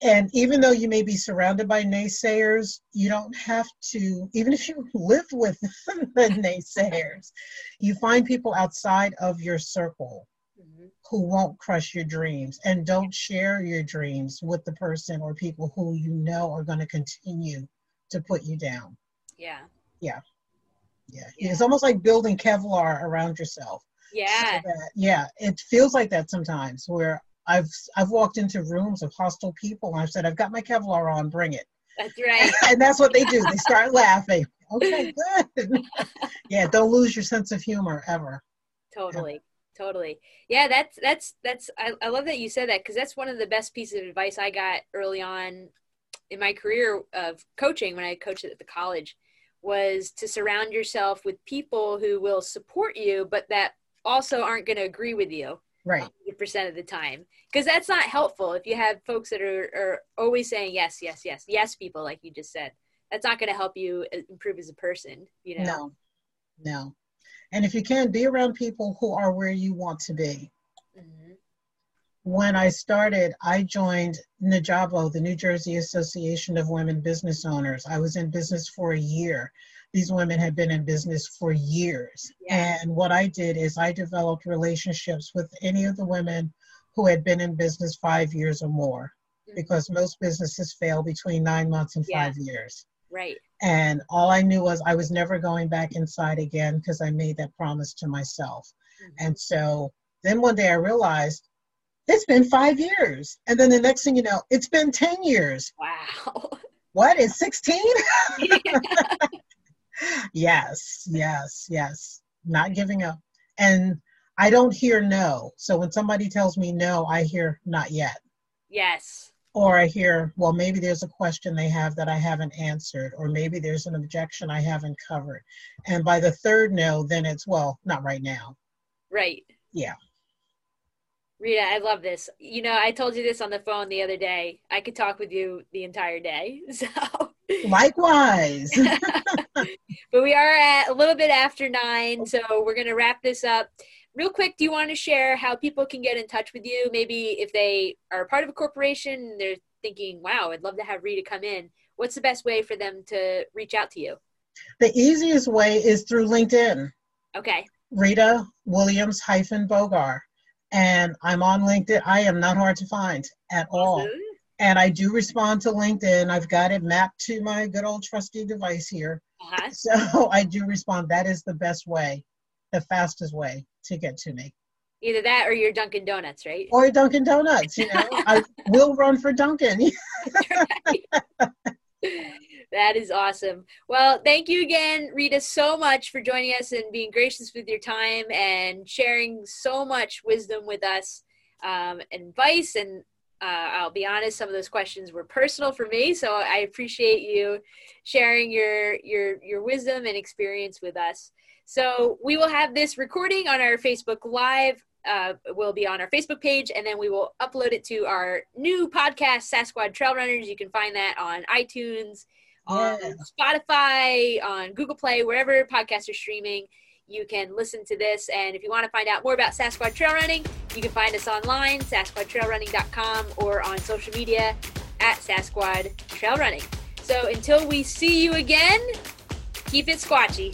And even though you may be surrounded by naysayers, you don't have to, even if you live with the naysayers, you find people outside of your circle Mm-hmm. who won't crush your dreams and don't share your dreams with the person or people who you know are going to continue to put you down. Yeah. Yeah. Yeah. yeah. It's almost like building Kevlar around yourself. Yeah. So that, yeah. It feels like that sometimes where I've I've walked into rooms of hostile people and I've said, I've got my Kevlar on, bring it. That's right. and that's what they do. They start laughing. Okay, good. yeah, don't lose your sense of humor ever. Totally totally. Yeah that's that's that's i, I love that you said that because that's one of the best pieces of advice i got early on in my career of coaching when i coached at the college was to surround yourself with people who will support you but that also aren't going to agree with you right. 100% of the time. Because that's not helpful if you have folks that are, are always saying yes yes yes yes people like you just said. That's not going to help you uh, improve as a person you know? No. No and if you can, be around people who are where you want to be. Mm-hmm. When I started, I joined NJAWBO, the New Jersey Association of Women Business Owners. I was in business for a year. These women had been in business for years. Yeah. And what I did is I developed relationships with any of the women who had been in business five years or more, mm-hmm. because most businesses fail between nine months and yeah. five years. Right. And all I knew was I was never going back inside again because I made that promise to myself. Mm-hmm. And so then one day I realized it's been five years. And then the next thing you know, it's been 10 years. Wow. What is 16? yes, yes, yes. Not giving up. And I don't hear no. So when somebody tells me no, I hear not yet. Yes or I hear, well, maybe there's a question they have that I haven't answered, or maybe there's an objection I haven't covered. And by the third no, then it's, well, not right now. Right. Yeah. Rita, I love this. You know, I told you this on the phone the other day. I could talk with you the entire day. So likewise. but we are at a little bit after nine, so we're gonna wrap this up real quick, do you want to share how people can get in touch with you? Maybe if they are part of a corporation, they're thinking, wow, I'd love to have Rita come in. What's the best way for them to reach out to you? The easiest way is through LinkedIn. Okay. Rita Williams hyphen Bogar. And I'm on LinkedIn. I am not hard to find at all. Mm-hmm. And I do respond to LinkedIn. I've got it mapped to my good old trusty device here. Uh-huh. So I do respond. That is the best way, the fastest way to get to me. Either that or your Dunkin' Donuts, right? Or Dunkin' Donuts, you know. I will run for Dunkin'. that is awesome. Well, thank you again, Rita, so much for joining us and being gracious with your time and sharing so much wisdom with us, um, advice. And uh, I'll be honest, some of those questions were personal for me, so I appreciate you sharing your your your wisdom and experience with us. So we will have this recording on our Facebook Live. Uh, will be on our Facebook page, and then we will upload it to our new podcast, Sasquatch Trail Runners. You can find that on iTunes, on Spotify, on Google Play, wherever podcasts are streaming. You can listen to this, and if you want to find out more about Sasquatch Trail Running, you can find us online, SasquatchTrailRunning.com, or on social media at Sasquatch Trail Running. So until we see you again, keep it squatchy.